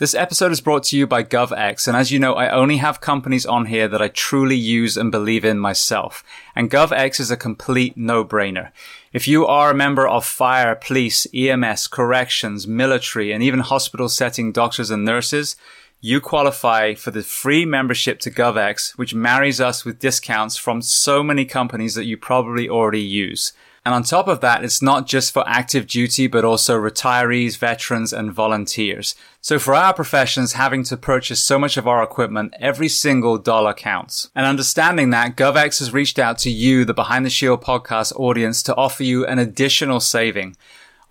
This episode is brought to you by GovX, and as you know, I only have companies on here that I truly use and believe in myself. And GovX is a complete no-brainer. If you are a member of fire, police, EMS, corrections, military, and even hospital setting doctors and nurses, you qualify for the free membership to GovX, which marries us with discounts from so many companies that you probably already use. And on top of that, it's not just for active duty, but also retirees, veterans, and volunteers. So for our professions, having to purchase so much of our equipment, every single dollar counts. And understanding that, GovX has reached out to you, the Behind the Shield podcast audience, to offer you an additional saving.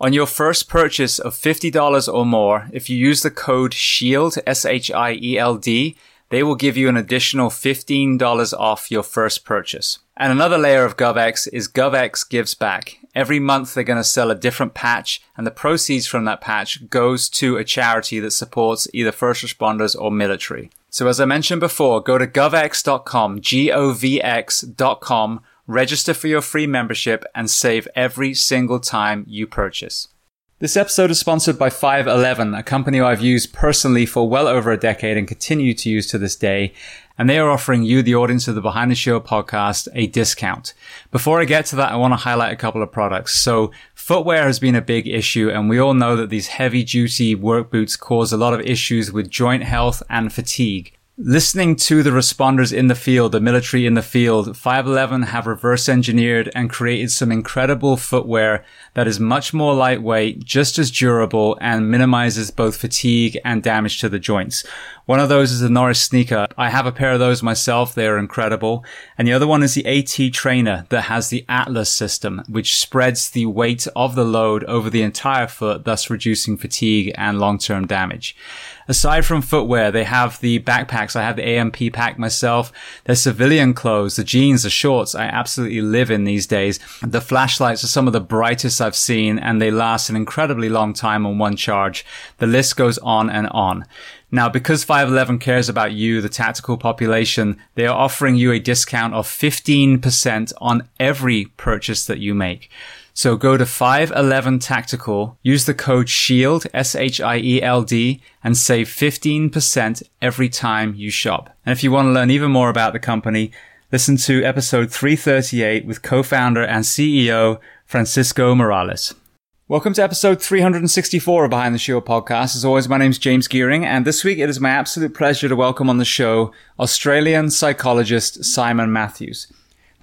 On your first purchase of $50 or more, if you use the code SHIELD, S-H-I-E-L-D, they will give you an additional $15 off your first purchase. And another layer of GovX is GovX gives back. Every month they're going to sell a different patch and the proceeds from that patch goes to a charity that supports either first responders or military. So as I mentioned before, go to govx.com, G-O-V-X.com, register for your free membership and save every single time you purchase. This episode is sponsored by 511, a company I've used personally for well over a decade and continue to use to this day. And they are offering you, the audience of the Behind the Shield podcast, a discount. Before I get to that, I want to highlight a couple of products. So footwear has been a big issue and we all know that these heavy duty work boots cause a lot of issues with joint health and fatigue. Listening to the responders in the field, the military in the field, 511 have reverse engineered and created some incredible footwear that is much more lightweight, just as durable, and minimizes both fatigue and damage to the joints. One of those is the Norris sneaker. I have a pair of those myself. They are incredible. And the other one is the AT trainer that has the Atlas system, which spreads the weight of the load over the entire foot, thus reducing fatigue and long-term damage. Aside from footwear, they have the backpacks. I have the AMP pack myself. Their civilian clothes, the jeans, the shorts. I absolutely live in these days. The flashlights are some of the brightest I've seen and they last an incredibly long time on one charge. The list goes on and on. Now, because 511 cares about you, the tactical population, they are offering you a discount of 15% on every purchase that you make. So go to 511 Tactical, use the code SHIELD, S-H-I-E-L-D, and save 15% every time you shop. And if you want to learn even more about the company, listen to episode 338 with co-founder and CEO Francisco Morales. Welcome to episode 364 of Behind the Shield podcast. As always, my name is James Geering, and this week it is my absolute pleasure to welcome on the show Australian psychologist Simon Matthews.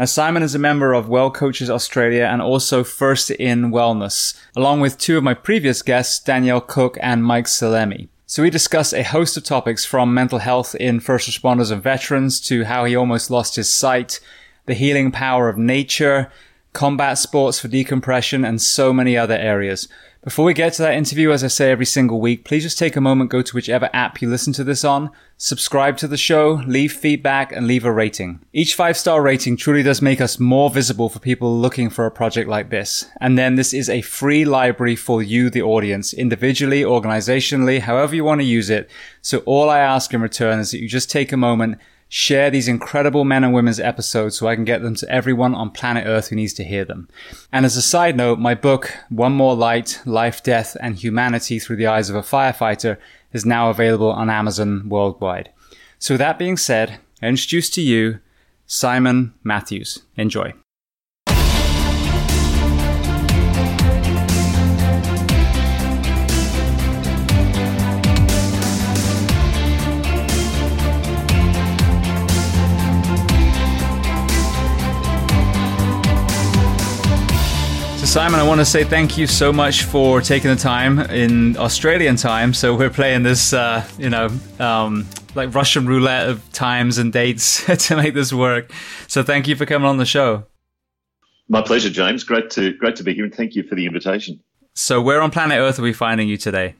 Now, Simon is a member of Well Coaches Australia and also First in Wellness, along with two of my previous guests, Danielle Cook and Mike Salemi. So we discuss a host of topics from mental health in first responders and veterans to how he almost lost his sight, the healing power of nature, combat sports for decompression, and so many other areas. Before we get to that interview, as I say every single week, please just take a moment, go to whichever app you listen to this on, subscribe to the show, leave feedback, and leave a rating. Each five star rating truly does make us more visible for people looking for a project like this. And then this is a free library for you, the audience, individually, organizationally, however you want to use it. So all I ask in return is that you just take a moment, share these incredible men and women's episodes so I can get them to everyone on planet Earth who needs to hear them. And as a side note, my book, One More Light, Life, Death, and Humanity Through the Eyes of a Firefighter is now available on Amazon worldwide. So with that being said, I introduce to you Simon Matthews. Enjoy. Simon, I want to say thank you so much for taking the time in Australian time. So we're playing this, uh, you know, um, like Russian roulette of times and dates to make this work. So thank you for coming on the show. My pleasure, James. Great to great to be here, and thank you for the invitation. So where on planet Earth are we finding you today?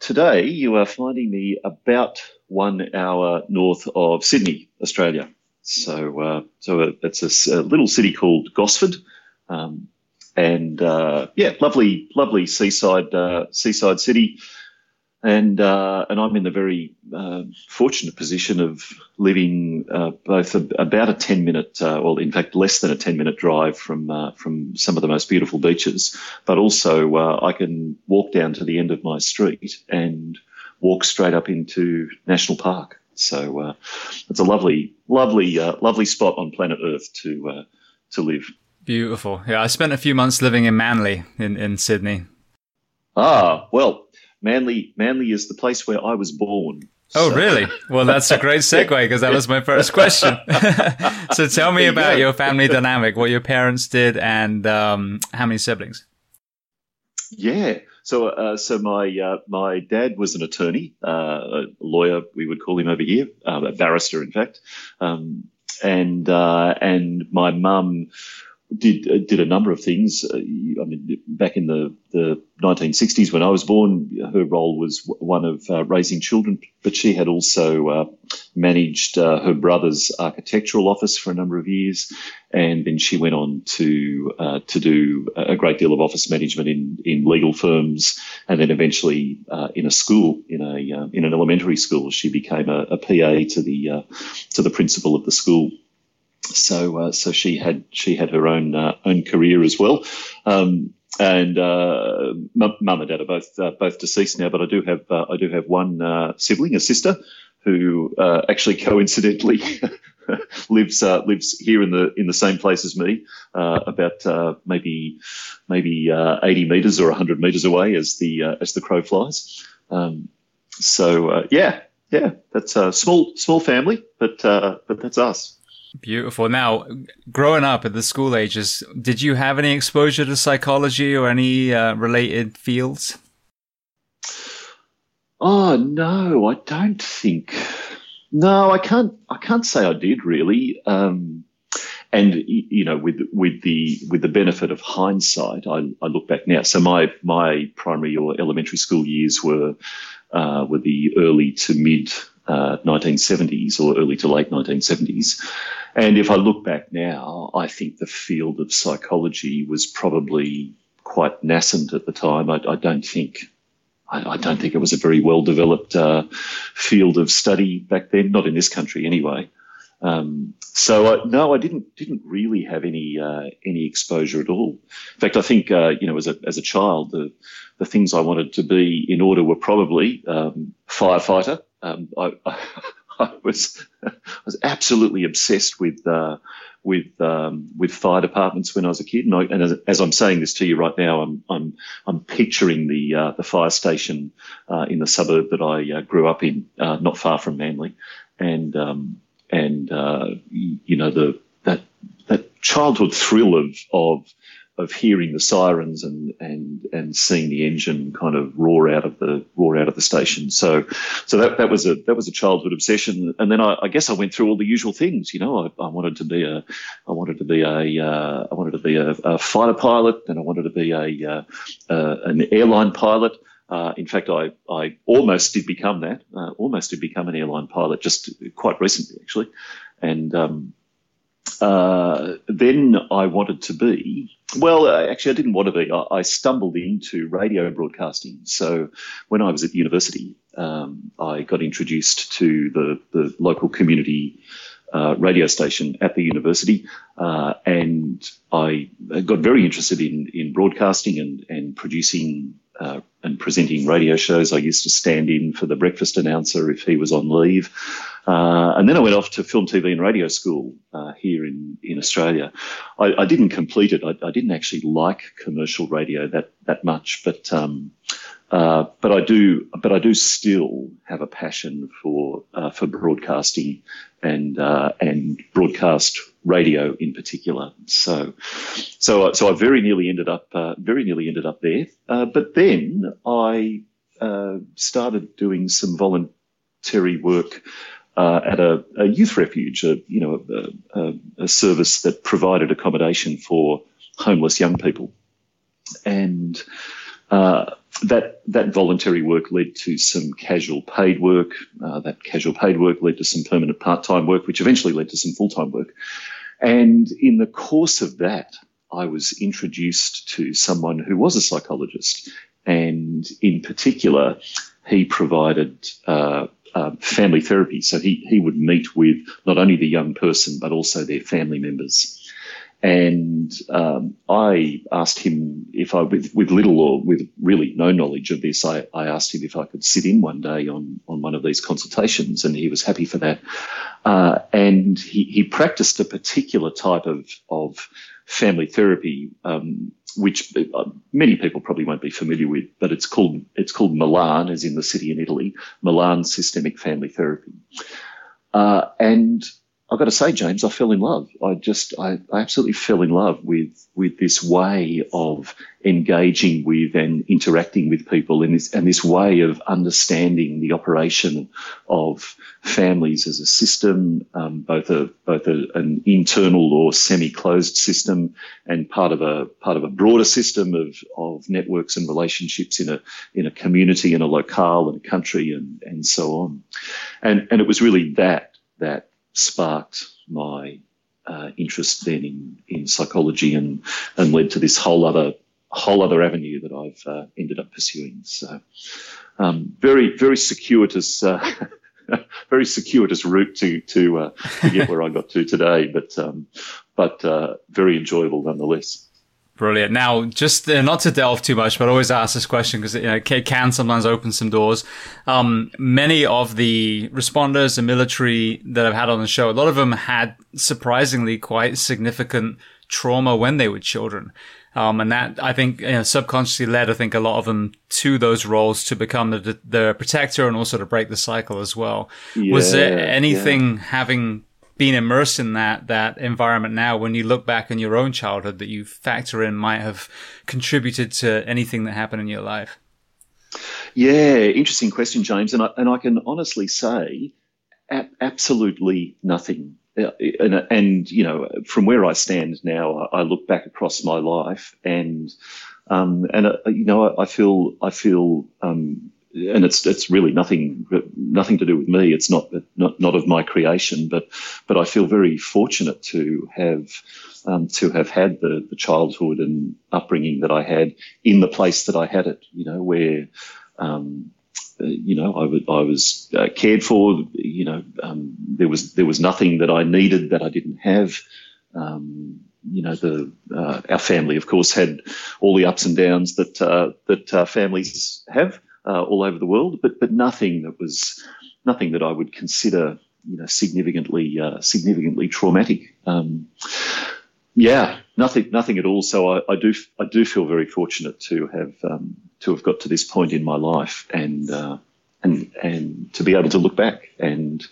Today, you are finding me about one hour north of Sydney, Australia. So, uh, so it's a, a, little city called Gosford. Um, and uh, yeah, lovely, lovely seaside uh, seaside city, and uh, and I'm in the very uh, fortunate position of living uh, both a, about a ten minute, uh, well, in fact, less than a ten minute drive from from some of the most beautiful beaches, but also I can walk down to the end of my street and walk straight up into National Park. So it's a lovely, lovely, lovely spot on planet Earth to to live. Beautiful. Yeah, I spent a few months living in Manly in, in Sydney. Ah, well, Manly Manly is the place where I was born. Oh, so. really? Well, that's a great segue because that was my first question. so tell me about your family dynamic, what your parents did, and um, how many siblings. Yeah. So, uh, so my uh, my dad was an attorney, uh, a lawyer. We would call him over here, uh, a barrister, in fact. Um, and uh, and my mum did uh, did a number of things. Uh, I mean, back in the, the 1960s when I was born, her role was one of uh, raising children, but she had also uh, managed uh, her brother's architectural office for a number of years, and then she went on to uh, to do a great deal of office management in in legal firms, and then eventually in a school in a in an elementary school, she became a, a PA to the to the principal of the school so uh, so she had she had her own uh, own career as well. Um, and uh, mum and dad are both uh, both deceased now, but I do have uh, I do have one uh, sibling, a sister, who actually coincidentally lives lives here in the in the same place as me, about maybe maybe eighty meters or hundred meters away as the as the crow flies. Um, so yeah, yeah, that's a small small family, but but that's us. Beautiful. Now, growing up at the school ages, did you have any exposure to psychology or any uh, related fields? Oh no, I don't think. No, I can't. I can't say I did really. Um, and you know, with with the with the benefit of hindsight, I, I look back now. So my my primary or elementary school years were uh, were the early to mid uh, 1970s or early to late 1970s. And if I look back now, I think the field of psychology was probably quite nascent at the time. I, I don't think. I, don't think it was a very well developed uh, field of study back then, not in this country anyway. Um, so no, I didn't didn't really have any uh, any exposure at all. In fact, I think uh, you know as a as a child, the the things I wanted to be in order were probably um, firefighter. Um, I, I was I was absolutely obsessed with uh, with um, with fire departments when I was a kid, and, I, and as, as, I'm saying this to you right now, I'm I'm I'm picturing the uh, the fire station uh, in the suburb that I uh, grew up in, not far from Manly, and um, and uh, you know the that that childhood thrill of of of hearing the sirens and and and seeing the engine kind of roar out of the roar out of the station. So so that, that was a that was a childhood obsession. And then I, I guess I went through all the usual things. You know, I, I wanted to be a I wanted to be a uh, I wanted to be a, a, fighter pilot, and I wanted to be a uh, uh, an airline pilot. Uh, in fact, I, I almost did become that. Uh, almost did become an airline pilot just quite recently, actually. And um, uh, then I wanted to be, well, uh, actually, I didn't want to be. I, I, stumbled into radio broadcasting. So when I was at university, um, I got introduced to the, the local community uh, radio station at the university, uh, and I got very interested in, in broadcasting and, and producing uh, and presenting radio shows. I used to stand in for the breakfast announcer if he was on leave. Uh, and then I went off to film, TV, and radio school uh, here in, in Australia. I, I didn't complete it. I, I, didn't actually like commercial radio that that much, but um, uh, but I do, but I do still have a passion for uh, for broadcasting and uh, and broadcast radio in particular. So, so so I very nearly ended up uh, very nearly ended up there. Uh, but then I started doing some voluntary work. at a, a, youth refuge, a, you know, a, a service that provided accommodation for homeless young people, and uh, that that voluntary work led to some casual paid work. Uh, that casual paid work led to some permanent part time work, which eventually led to some full time work. And in the course of that, I was introduced to someone who was a psychologist, and in particular, he provided. Uh, uh, family therapy. So he, he would meet with not only the young person, but also their family members. And um, I asked him if I, with, with little or with really no knowledge of this, I, I asked him if I could sit in one day on, on one of these consultations, and he was happy for that. Uh, and he, he practiced a particular type of, of family therapy, um, which uh, many people probably won't be familiar with, but it's called it's called Milan, as in the city in Italy, Milan systemic family therapy. Uh, and I've got to say, James, I fell in love. I just, I, I, absolutely fell in love with with this way of engaging with and interacting with people, and this and this way of understanding the operation of families as a system, um, both a both a, an internal or semi-closed system, and part of a part of a broader system of of networks and relationships in a in a community, in a locale, in a country, and and so on. And and it was really that that sparked my uh, interest then in, in psychology and, and led to this whole other whole other avenue that I've uh, ended up pursuing. So, um, very very circuitous, uh, very circuitous route to to, uh, to get where I got to today, but um, but uh, very enjoyable nonetheless. Brilliant. Now, just uh, not to delve too much, but I always ask this question because you know, it can sometimes open some doors. Um, many of the responders and military that I've had on the show, a lot of them had surprisingly quite significant trauma when they were children. Um, and that I think you know, subconsciously led, I think, a lot of them to those roles to become the, the protector and also to break the cycle as well. Yeah, Was there anything yeah. having being immersed in that that environment now, when you look back on your own childhood, that you factor in might have contributed to anything that happened in your life? Yeah, interesting question, James, and I, and I can honestly say, absolutely nothing. Uh, and, and, you know, from where I stand now, I look back across my life, and um, and uh, you know, I feel I feel um, and it's it's really nothing nothing to do with me. It's not not not of my creation, but but I feel very fortunate to have um, to have had the, the childhood and upbringing that I had in the place that I had it. You know where. Um, you know, I, w- I was uh, cared for. You know, um, there was there was nothing that I needed that I didn't have. Um, you know, the uh, our family, of course, had all the ups and downs that uh, that uh, families have uh, all over the world, but but nothing that was nothing that I would consider you know significantly uh, significantly traumatic. Um, yeah, nothing nothing at all. So I, I, do I do feel very fortunate to have um, to have got to this point in my life and uh, and and to be able to look back and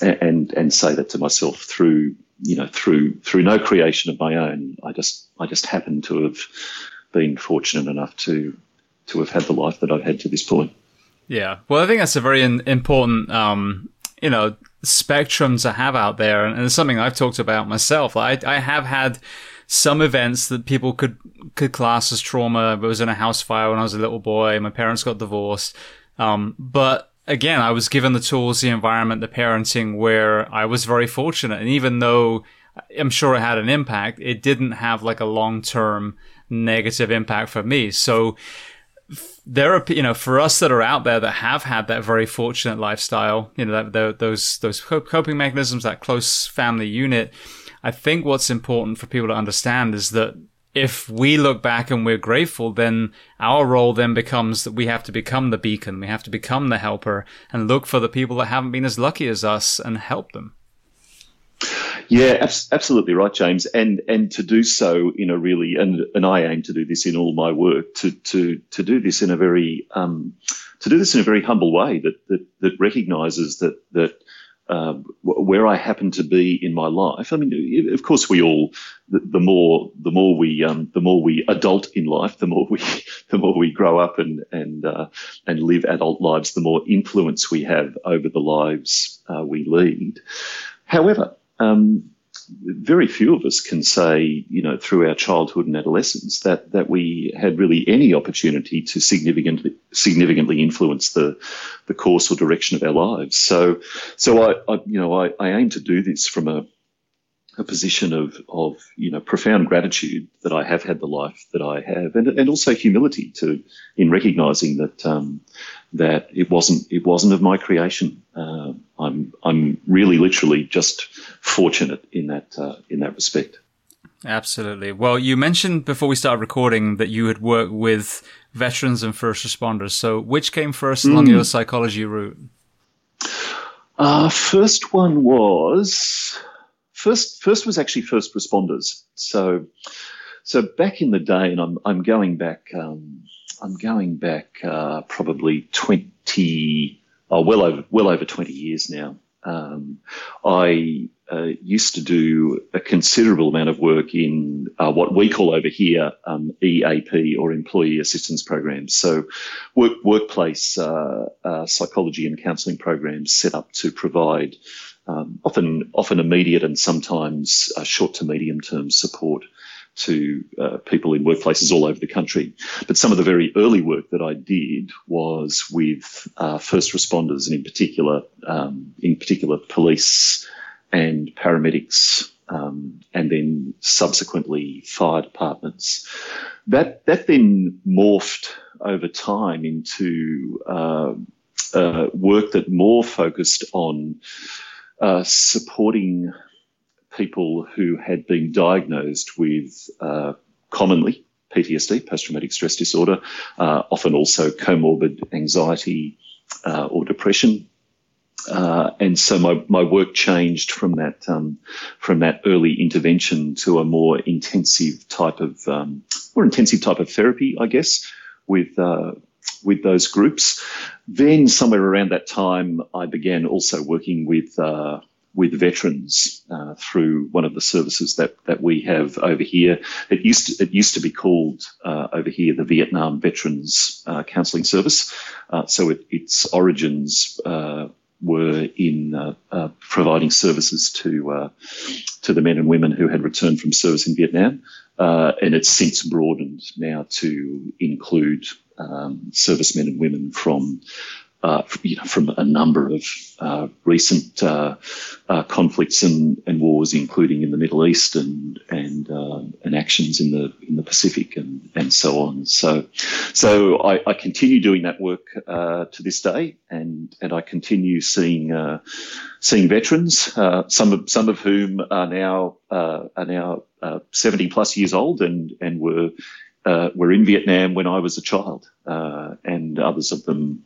and and say that to myself through you know through through no creation of my own. I just I just happen to have been fortunate enough to to have had the life that I've had to this point. Yeah, well, I think that's a very in- important, um, you know, spectrum to have out there, and, it's something I've talked about myself. I I have had some events that people could could class as trauma. I was in a house fire when I was a little boy. My parents got divorced, um, but again, I was given the tools, the environment, the parenting where I was very fortunate. And even though I'm sure it had an impact, it didn't have like a long term negative impact for me. So there are you know for us that are out there that have had that very fortunate lifestyle you know that, those those coping mechanisms that close family unit i think what's important for people to understand is that if we look back and we're grateful then our role then becomes that we have to become the beacon we have to become the helper and look for the people that haven't been as lucky as us and help them yeah, absolutely right, James. And and to do so in a really and and I aim to do this in all my work to to to do this in a very um, to do this in a very humble way that that that recognises that that. Uh, where I happen to be in my life, I mean, of course, we all the, the more the more we um, the more we adult in life, the more we the more we grow up and and uh, and live adult lives, the more influence we have over the lives uh, we lead. However, um, very few of us can say, you know, through our childhood and adolescence that that we had really any opportunity to significantly significantly influence the the course or direction of our lives. So, so I, I you know, I, I aim to do this from a a position of, of you know profound gratitude that I have had the life that I have, and, and also humility to in recognizing that um, that it wasn't it wasn't of my creation. Uh, I'm I'm really literally just fortunate in that uh, in that respect. Absolutely. Well, you mentioned before we started recording that you had worked with veterans and first responders. So, which came first along mm. your psychology route? Uh, first one was first. First was actually first responders. So, so back in the day, and I'm I'm going back. Um, I'm going back uh, probably twenty, oh, well over well over twenty years now. Um, I uh, used to do a considerable amount of work in uh, what we call over here um, EAP or Employee Assistance Programs. So, work, workplace uh, uh psychology and counselling programs set up to provide um, often often immediate and sometimes uh, short to medium term support to uh, people in workplaces all over the country. But some of the very early work that I did was with uh, first responders, and in particular, um, in particular, police and paramedics, um, and then subsequently fire departments. That that then morphed over time into uh, uh work that more focused on uh, supporting people who had been diagnosed with uh, commonly PTSD, post traumatic stress disorder, uh, often also comorbid anxiety uh, or depression. Uh, and so my, my work changed from that um, from that early intervention to a more intensive type of um, more intensive type of therapy, I guess, with uh, with those groups. Then somewhere around that time, I began also working with uh, with veterans uh, through one of the services that, that we have over here. It used to, it used to be called uh, over here the Vietnam Veterans uh, Counselling Service. Uh, so it, its origins uh, were in uh, providing services to to the men and women who had returned from service in Vietnam, and it's since broadened now to include um, servicemen and women from uh, you know, from a number of uh, recent uh, uh, conflicts and, and, wars, including in the Middle East and and, uh, and actions in the in the Pacific and, and so on. So, so I, I continue doing that work to this day, and and I continue seeing seeing veterans, some of some of whom are now are now seventy plus years old and and were. were in Vietnam when I was a child, and others of them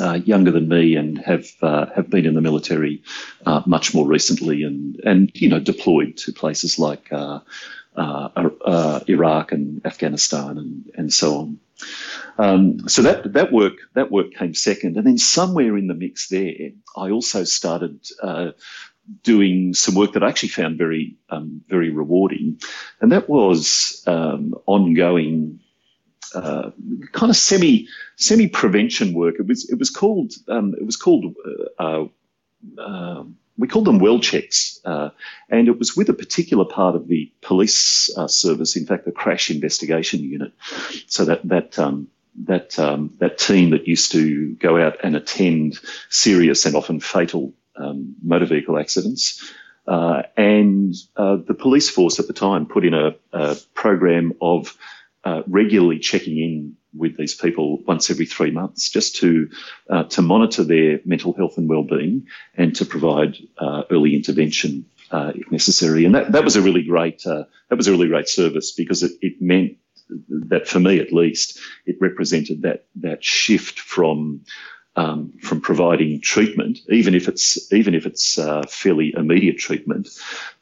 uh, younger than me and have uh, have been in the military uh, much more recently and and you know deployed to places like uh, uh, uh, Iraq and Afghanistan and and so on. Um, so that that work that work came second, and then somewhere in the mix there, I also started. Doing some work that I actually found very, um, very rewarding, and that was um, ongoing uh, kind of semi semi prevention work. It was it was called um, it was called uh, uh, we called them well checks, uh, and it was with a particular part of the police uh, service. In fact, the crash investigation unit. So that that um, that um, that team that used to go out and attend serious and often fatal um, motor vehicle accidents. Uh, and the police force at the time put in a, a program of uh, regularly checking in with these people once every three months, just to uh, to monitor their mental health and well-being, and to provide uh, early intervention uh, if necessary. And that, that was a really great uh, that was a really great service because it, it meant that for me at least it represented that that shift from um, from providing treatment, even if it's even if it's uh, fairly immediate treatment,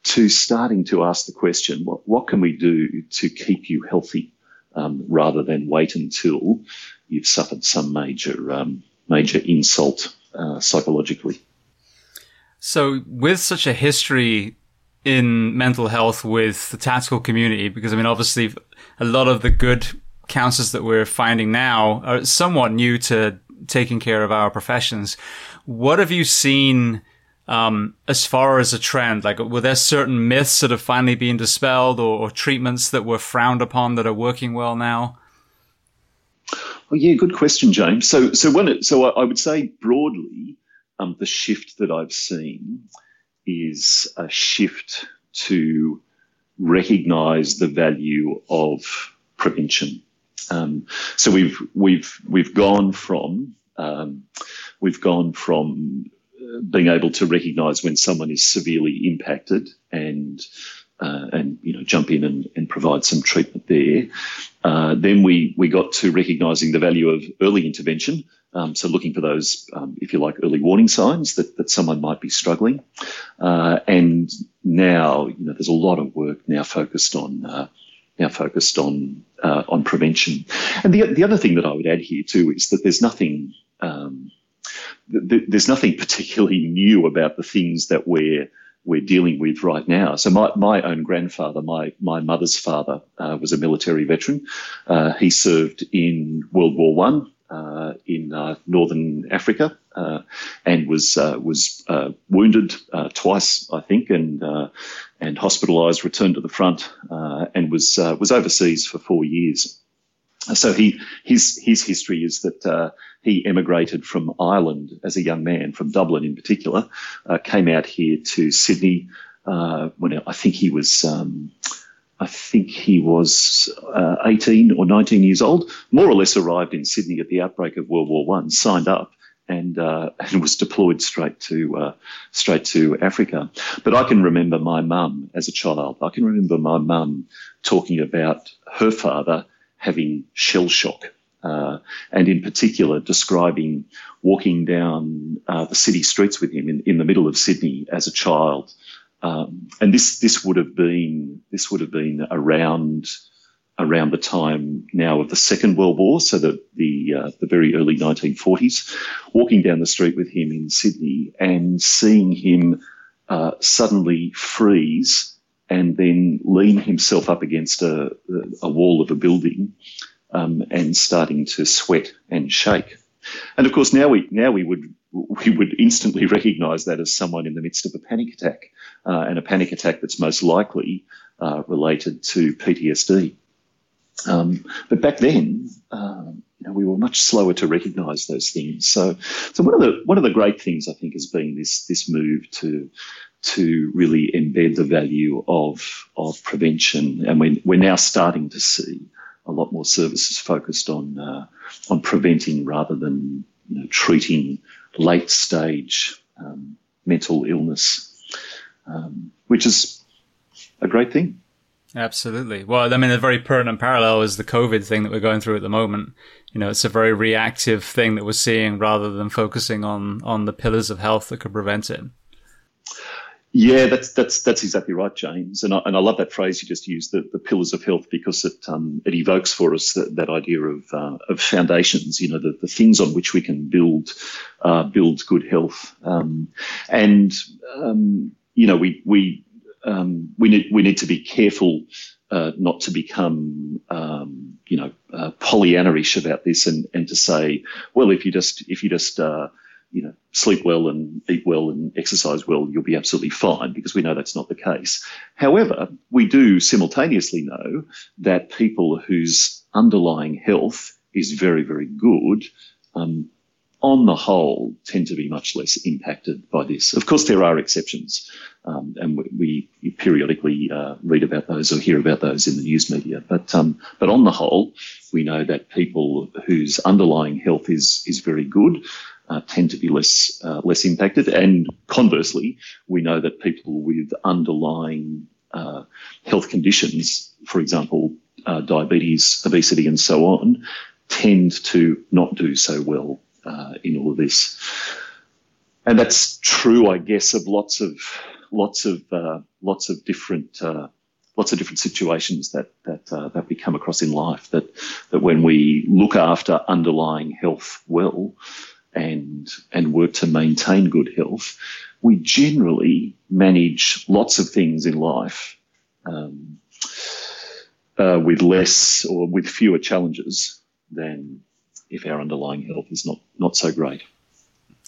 to starting to ask the question, what what can we do to keep you healthy um, rather than wait until you've suffered some major um, major insult uh, psychologically. So, with such a history in mental health with the tactical community, because I mean, obviously, a lot of the good counselors that we're finding now are somewhat new to taking care of our professions. What have you seen? Um, as far as a trend? Like, were there certain myths that have finally been dispelled or, or treatments that were frowned upon that are working well now? Oh, yeah, good question, James. So, so when it, so I, I would say broadly, um, the shift that I've seen is a shift to recognise the value of prevention. Um, so we've we've we've gone from um, we've gone from being able to recognise when someone is severely impacted and uh, and you know jump in and, and provide some treatment there. Uh, then we we got to recognising the value of early intervention. Um, so looking for those, um, if you like, early warning signs that, that someone might be struggling. Uh, and now, you know, there's a lot of work now focused on uh, now focused on uh, on prevention. And the the other thing that I would add here too is that there's nothing um, th- there's nothing particularly new about the things that we're we're dealing with right now. So my, my own grandfather, my my mother's father, uh, was a military veteran. Uh, he served in World War One uh, in uh, northern Africa uh, and was uh, was wounded twice, I think, and and hospitalised, returned to the front, and was was overseas for four years. So he his his history is that uh, he emigrated from Ireland as a young man, from Dublin in particular, uh, came out here to Sydney uh, when I think he was. Um, I think he was uh, 18 or 19 years old, more or less arrived in Sydney at the outbreak of World War One, signed up, and uh, and was deployed straight to uh, straight to Africa. But I can remember my mum as a child. I can remember my mum talking about her father having shell shock. Uh, and in particular, describing walking down uh, the city streets with him in, in the middle of Sydney as a child. Um, and this this would have been this would have been around around the time now of the Second World War, so the the, uh, the very early 1940s. Walking down the street with him in Sydney and seeing him uh, suddenly freeze and then lean himself up against a, a wall of a building um, and starting to sweat and shake. And of course, now we now we would we would instantly recognise that as someone in the midst of a panic attack, uh, and a panic attack that's most likely uh, related to PTSD. Um, but back then, um, you know, we were much slower to recognise those things. So, so one of the one of the great things I think has been this this move to to really embed the value of of prevention, and we're, we're now starting to see a lot more services focused on uh, on preventing rather than you know, treating late stage um, mental illness, um, which is a great thing. Absolutely. Well, I mean, a very pertinent parallel is the COVID thing that we're going through at the moment. You know, it's a very reactive thing that we're seeing rather than focusing on on the pillars of health that could prevent it. Yeah, that's that's that's exactly right, James. And I, and I love that phrase you just used, the, the pillars of health, because it um, it evokes for us that, that idea of uh, of foundations. You know, the, the things on which we can build uh, build good health. Um, and um, you know, we we um, we need we need to be careful uh, not to become um, you know uh, Pollyannaish about this and and to say, well, if you just if you just uh, you know, sleep well and eat well and exercise well, you'll be absolutely fine because we know that's not the case. However, we do simultaneously know that people whose underlying health is very, very good, um, on the whole, tend to be much less impacted by this. Of course, there are exceptions, um, and we, we periodically uh, read about those or hear about those in the news media. But um, but on the whole, we know that people whose underlying health is is very good uh, tend to be less uh, less impacted. And conversely, we know that people with underlying uh, health conditions, for example, uh, diabetes, obesity, and so on, tend to not do so well uh, in all of this. And that's true, I guess, of lots of lots of uh, lots of different lots of different situations that that uh, that we come across in life. That that when we look after underlying health well, and and work to maintain good health, we generally manage lots of things in life um, uh, with less or with fewer challenges than if our underlying health is not not so great.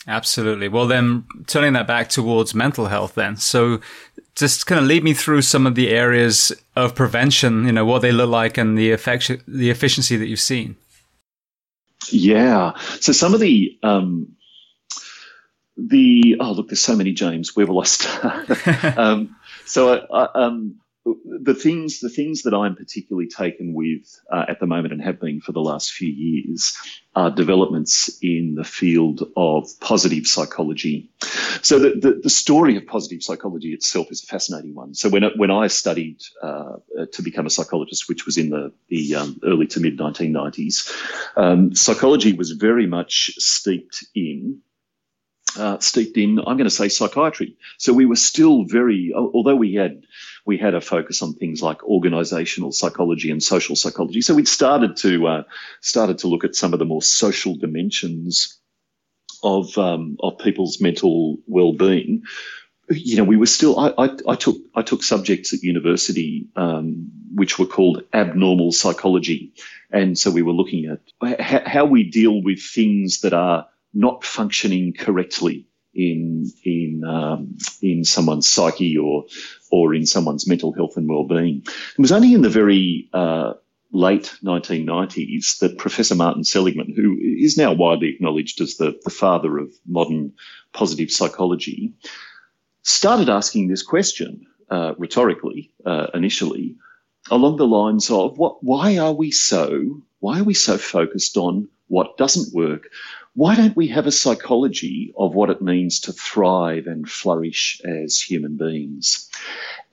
Absolutely. Well, then turning that back towards mental health, then. So, just kind of lead me through some of the areas of prevention. You know what they look like and the effect, the efficiency that you've seen. Yeah. So some of the um, the oh look, there's so many James. Where will I start? um, so I, I, um, the things the things that I'm particularly taken with uh, at the moment and have been for the last few years are developments in the field of positive psychology. So the, the, the story of positive psychology itself is a fascinating one. So when when I studied uh, to become a psychologist, which was in the the um, early to mid 1990s, um, psychology was very much steeped in uh, steeped in, I'm going to say psychiatry. So we were still very, although we had we had a focus on things like organizational psychology and social psychology. So we'd started to uh, started to look at some of the more social dimensions of um, of people's mental well-being. You know, we were still. I, I, I took I took subjects at university um, which were called abnormal psychology, and so we were looking at how we deal with things that are not functioning correctly in in um, in someone's psyche or or in someone's mental health and well-being. It was only in the very uh, late 1990s that Professor Martin Seligman, who is now widely acknowledged as the, the father of modern positive psychology, started asking this question uh, rhetorically uh, initially along the lines of what why are we so why are we so focused on what doesn't work why don't we have a psychology of what it means to thrive and flourish as human beings?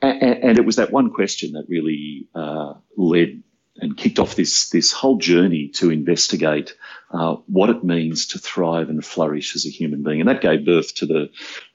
And, it was that one question that really uh, led and kicked off this this whole journey to investigate uh, what it means to thrive and flourish as a human being, and that gave birth to the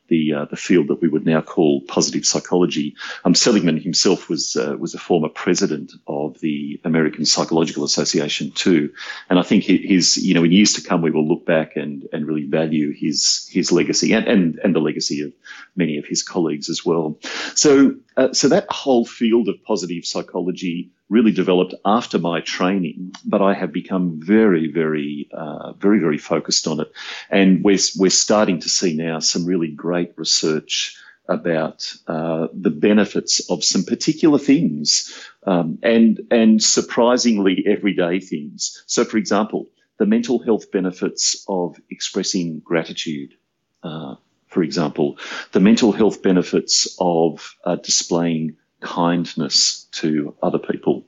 the uh, the field that we would now call positive psychology. Um, Seligman himself was uh, was a former president of the American Psychological Association too, and I think his you know in years to come we will look back and and really value his his legacy and and, and the legacy of many of his colleagues as well. So uh, so that whole field of positive psychology really developed after my training, but I have become very, very, uh, very, very focused on it. And we're, we're starting to see now some really great research about uh, the benefits of some particular things um, and, and surprisingly everyday things. So, for example, the mental health benefits of expressing gratitude. Uh, for example, the mental health benefits of uh, displaying kindness to other people.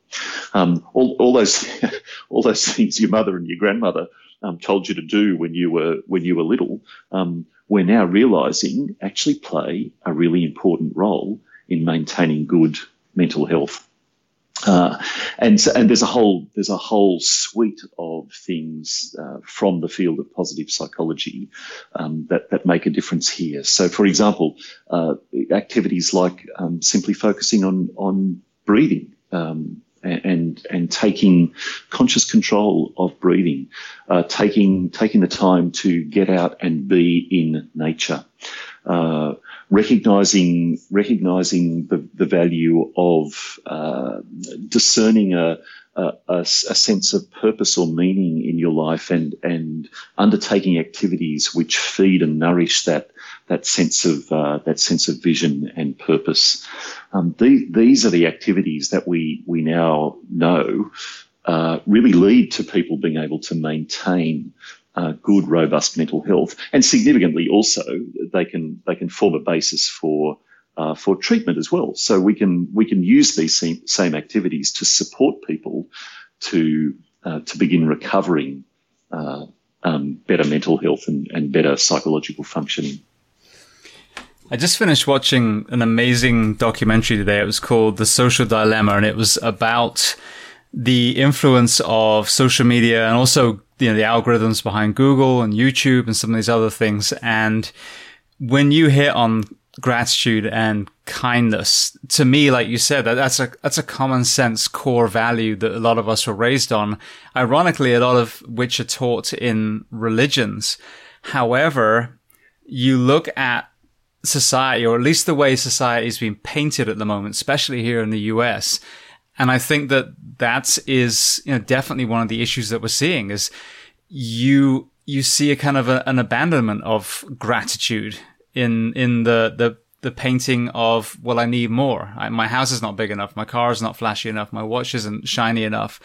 Um, all, all, those, all those things your mother and your grandmother um, told you to do when you were when you were little, um, we're now realising actually play a really important role in maintaining good mental health. Uh, and and there's a whole there's a whole suite of things uh, from the field of positive psychology um, that that make a difference here. So, for example, uh, activities like um, simply focusing on on breathing. Um, and and taking conscious control of breathing, uh, taking taking the time to get out and be in nature, uh, recognizing recognizing the, the value of uh, discerning a, a, a, sense of purpose or meaning in your life and and undertaking activities which feed and nourish that that sense of uh, that sense of vision and purpose. Um, these, these are the activities that we we now know uh, really lead to people being able to maintain uh, good, robust mental health, and significantly also they can they can form a basis for uh, for treatment as well. So we can we can use these same, same activities to support people to uh, to begin recovering uh, um, better mental health and, and better psychological functioning. I just finished watching an amazing documentary today. It was called The Social Dilemma, and it was about the influence of social media and also you know the algorithms behind Google and YouTube and some of these other things. And when you hit on gratitude and kindness, to me, like you said, that that's a that's a common sense core value that a lot of us were raised on. Ironically, a lot of which are taught in religions. However, you look at society, or at least the way society is being painted at the moment, especially here in the US, and I think that that is you know, definitely one of the issues that we're seeing is you, you see a kind of a, an abandonment of gratitude in, in the, the, the painting of, well, I need more. I, my house is not big enough. My car is not flashy enough. My watch isn't shiny enough.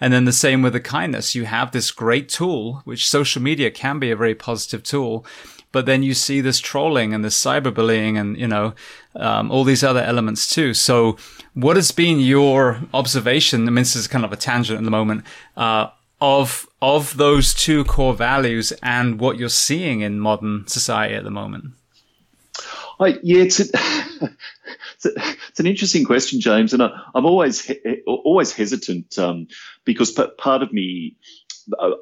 And then the same with the kindness. You have this great tool, which social media can be a very positive tool. But then you see this trolling and this cyberbullying and, you know, um, all these other elements too. So what has been your observation? I mean, this is kind of a tangent at the moment, uh, of, of those two core values and what you're seeing in modern society at the moment? I, yeah, it's, a, it's, a, it's, an interesting question, James, and I, am always always hesitant um, because part of me,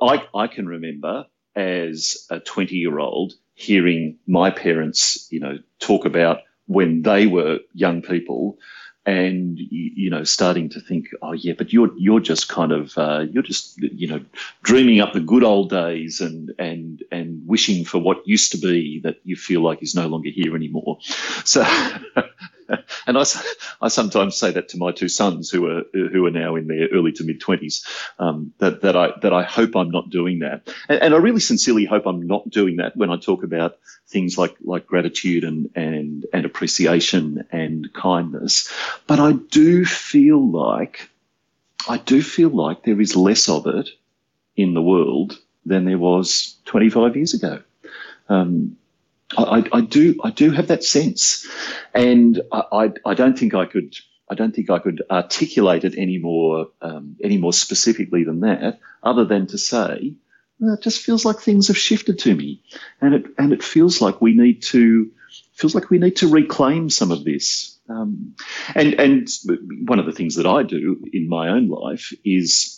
I, I can remember as a 20 year old hearing my parents, you know, talk about when they were young people and you know starting to think oh yeah but you're you're just kind of uh, you're just you know dreaming up the good old days and and and wishing for what used to be that you feel like is no longer here anymore. So and I, I sometimes say that to my two sons who are who are now in their early to mid twenties um, that that I that I hope I'm not doing that and, and I really sincerely hope I'm not doing that when I talk about things like like gratitude and and and appreciation and kindness but I do feel like I do feel like there is less of it in the world than there was 25 years ago. Um, I, I, do I do have that sense, and I, I, don't think I could I don't think I could articulate it any more um, any more specifically than that, other than to say it just feels like things have shifted to me, and it and it feels like we need to feels like we need to reclaim some of this. Um, and and one of the things that I do in my own life is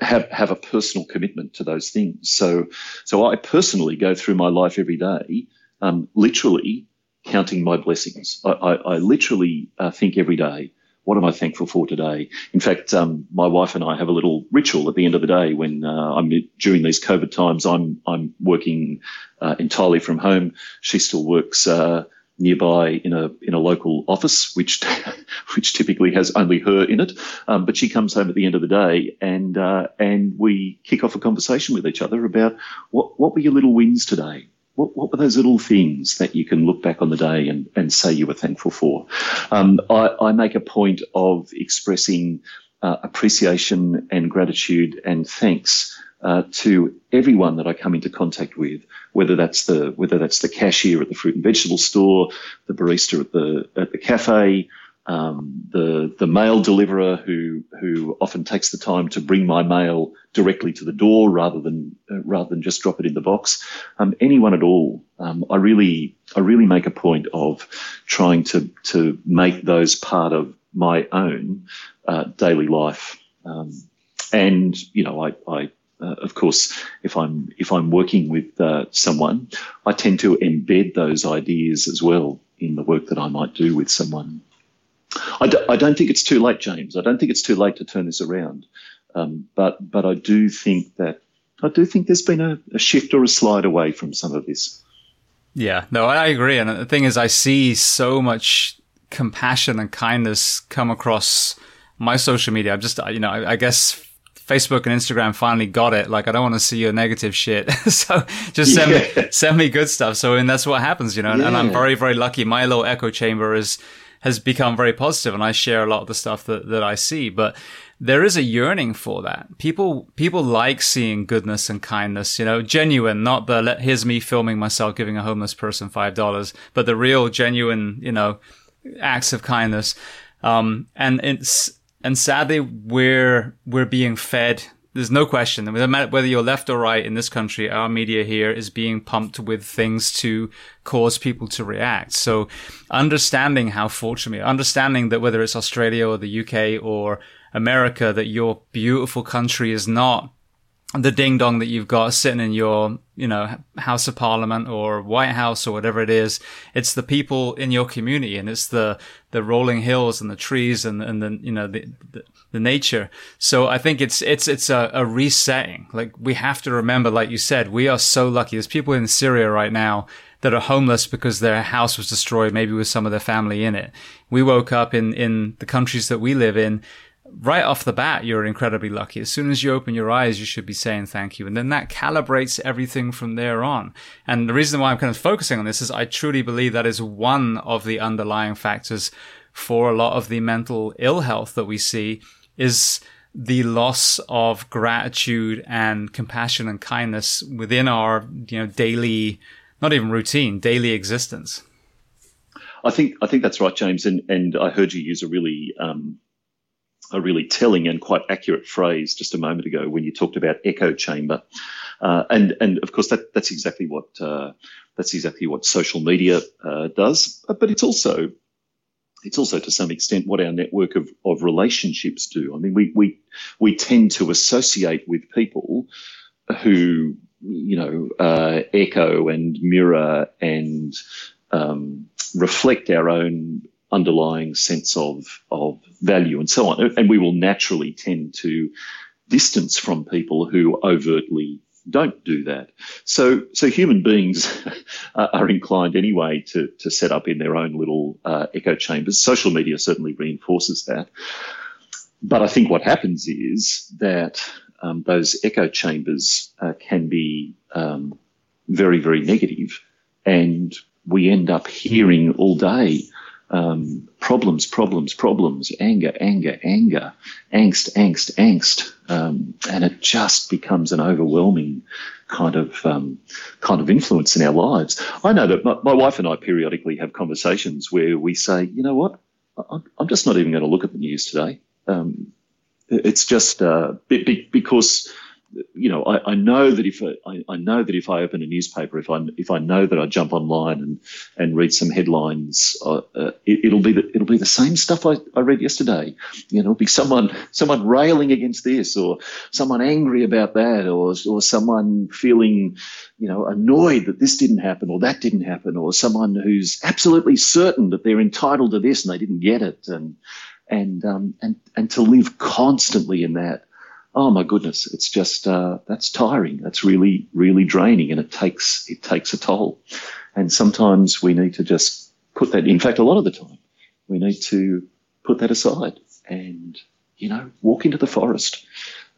have have a personal commitment to those things. So so I personally go through my life every day, um, literally counting my blessings. I, I, I literally uh, think every day, what am I thankful for today? In fact, um, my wife and I have a little ritual at the end of the day when uh, I'm during these COVID times. I'm I'm working uh, entirely from home. She still works uh, nearby in a in a local office, which which typically has only her in it. Um, but she comes home at the end of the day, and uh, and we kick off a conversation with each other about what what were your little wins today. What, what were those little things that you can look back on the day and, and say you were thankful for? Um, I, I make a point of expressing uh, appreciation and gratitude and thanks uh, to everyone that I come into contact with, whether that's the whether that's the cashier at the fruit and vegetable store, the barista at the at the cafe, um, the the mail deliverer who who often takes the time to bring my mail directly to the door rather than uh, rather than just drop it in the box. Um, anyone at all, um, I really I really make a point of trying to to make those part of my own uh, daily life. Um, and you know, I, I uh, of course, if I'm if I'm working with uh, someone, I tend to embed those ideas as well in the work that I might do with someone. I d- I don't think it's too late, James. I don't think it's too late to turn this around. Um, but but I do think that I do think there's been a, a shift or a slide away from some of this. Yeah, no, I agree. And the thing is, I see so much compassion and kindness come across my social media. I'm just, you know, I, I guess Facebook and Instagram finally got it. Like, I don't want to see your negative shit. so just send yeah. me, send me good stuff. So, and that's what happens, you know, and, yeah. and I'm very, very lucky. My little echo chamber is, has become very positive and I share a lot of the stuff that, that I see, but there is a yearning for that. People, people like seeing goodness and kindness, you know, genuine, not the, here's me filming myself giving a homeless person $5, but the real genuine, you know, acts of kindness. Um, and it's, and sadly, we're we're being fed. There's no question. Whether you're left or right in this country, our media here is being pumped with things to cause people to react. So, understanding how fortunate, understanding that whether it's Australia or the UK or America, that your beautiful country is not the ding dong that you've got sitting in your, you know, House of Parliament or White House or whatever it is. It's the people in your community and it's the, the rolling hills and the trees and, and the, you know, the, the, the nature. So I think it's, it's, it's a, a, resetting. Like we have to remember, like you said, we are so lucky. There's people in Syria right now that are homeless because their house was destroyed, maybe with some of their family in it. We woke up in, in the countries that we live in right off the bat, you're incredibly lucky. As soon as you open your eyes, you should be saying thank you. And then that calibrates everything from there on. And the reason why I'm kind of focusing on this is I truly believe that is one of the underlying factors for a lot of the mental ill health that we see is the loss of gratitude and compassion and kindness within our, you know, daily, not even routine, daily existence. I think I think that's right, James. And and I heard you use a really um, a really telling and quite accurate phrase just a moment ago when you talked about echo chamber, uh, and and of course that that's exactly what uh, that's exactly what social media uh, does. But it's also it's also to some extent what our network of, of relationships do. I mean, we we we tend to associate with people who you know uh, echo and mirror and um, reflect our own underlying sense of, of value and so on. And we will naturally tend to distance from people who overtly don't do that. So, so human beings are inclined anyway to, to set up in their own little uh, echo chambers. Social media certainly reinforces that. But I think what happens is that um, those echo chambers uh, can be um, very, very negative, and we end up hearing all day um, problems, problems, problems, anger, anger, anger, angst, angst, angst, um, and it just becomes an overwhelming kind of um, kind of influence in our lives. I know that my, my, wife and I periodically have conversations where we say, you know what, I'm just not even going to look at the news today. Um, it's just uh, because you know, I, I, know that if I, I, know that if I open a newspaper, if I if I know that I jump online and and read some headlines, uh, uh, it, will be the it'll be the same stuff I, I read yesterday. You know, it'll be someone someone railing against this, or someone angry about that, or or someone feeling, you know, annoyed that this didn't happen or that didn't happen, or someone who's absolutely certain that they're entitled to this and they didn't get it, and and um, and and to live constantly in that oh my goodness, it's just uh, that's tiring. That's really really draining, and it takes it takes a toll. And sometimes we need to just put that. In fact, a lot of the time, we need to put that aside and you know walk into the forest,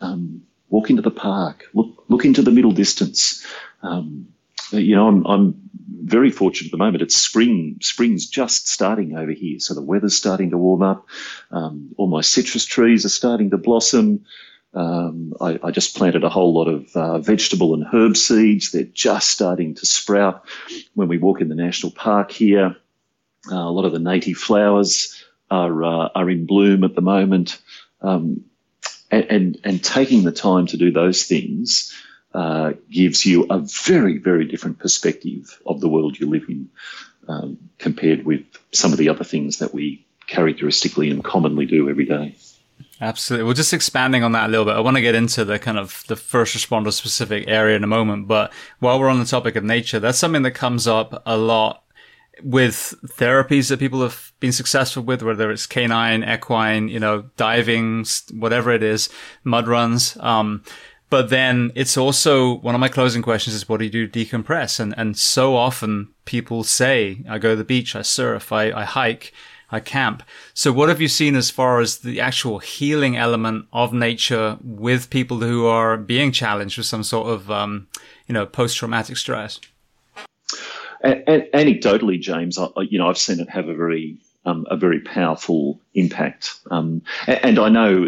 um, walk into the park, look look into the middle distance. Um, you know, I'm, I'm very fortunate at the moment. It's spring. Spring's just starting over here, so the weather's starting to warm up. Um, all my citrus trees are starting to blossom. Um, I, I, just planted a whole lot of uh, vegetable and herb seeds. They're just starting to sprout. When we walk in the national park here, uh, a lot of the native flowers are uh, are in bloom at the moment. Um, and, and, and taking the time to do those things uh, gives you a very very different perspective of the world you live in um, compared with some of the other things that we characteristically and commonly do every day. Absolutely. Well, just expanding on that a little bit, I want to get into the kind of the first responder specific area in a moment. But while we're on the topic of nature, that's something that comes up a lot with therapies that people have been successful with, whether it's canine, equine, you know, diving, whatever it is, mud runs. Um, but then it's also one of my closing questions is what do you do to decompress? And, and so often people say, I go to the beach, I surf, I, I hike I camp. So what have you seen as far as the actual healing element of nature with people who are being challenged with some sort of, um, you know, post-traumatic stress? Anecdotally, James, I, you know, I've seen it have a very um, a very powerful impact. Um, and I know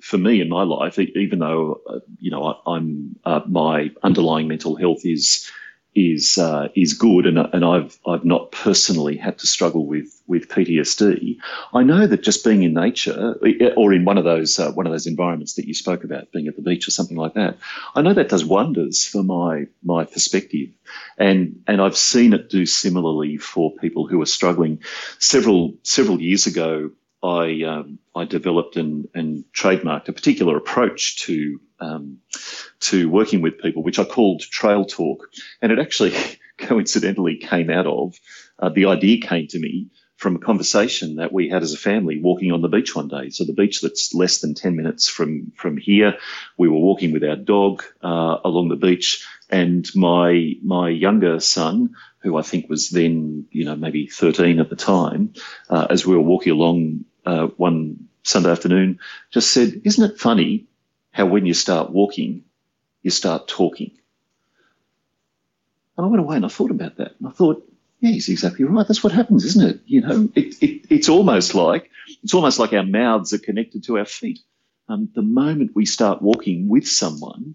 for me in my life, even though, uh, you know, I, am uh, my underlying mental health is is uh, is good, and, and I've I've not personally had to struggle with with PTSD. I know that just being in nature, or in one of those uh, one of those environments that you spoke about, being at the beach or something like that, I know that does wonders for my my perspective, and and I've seen it do similarly for people who are struggling. Several several years ago, I um, I developed and, and trademarked a particular approach to um, to working with people, which I called Trail Talk, and it actually coincidentally came out of uh, the idea came to me from a conversation that we had as a family walking on the beach one day. So the beach that's less than ten minutes from from here, we were walking with our dog uh, along the beach, and my my younger son who I think was then, you know, maybe 13 at the time, uh, as we were walking along uh, one Sunday afternoon, just said, Isn't it funny how when you start walking, you start talking? And I went away and I thought about that. And I thought, yeah, he's exactly right. That's what happens, isn't it? You know, it, it, it's almost like it's almost like our mouths are connected to our feet. Um, the moment we start walking with someone,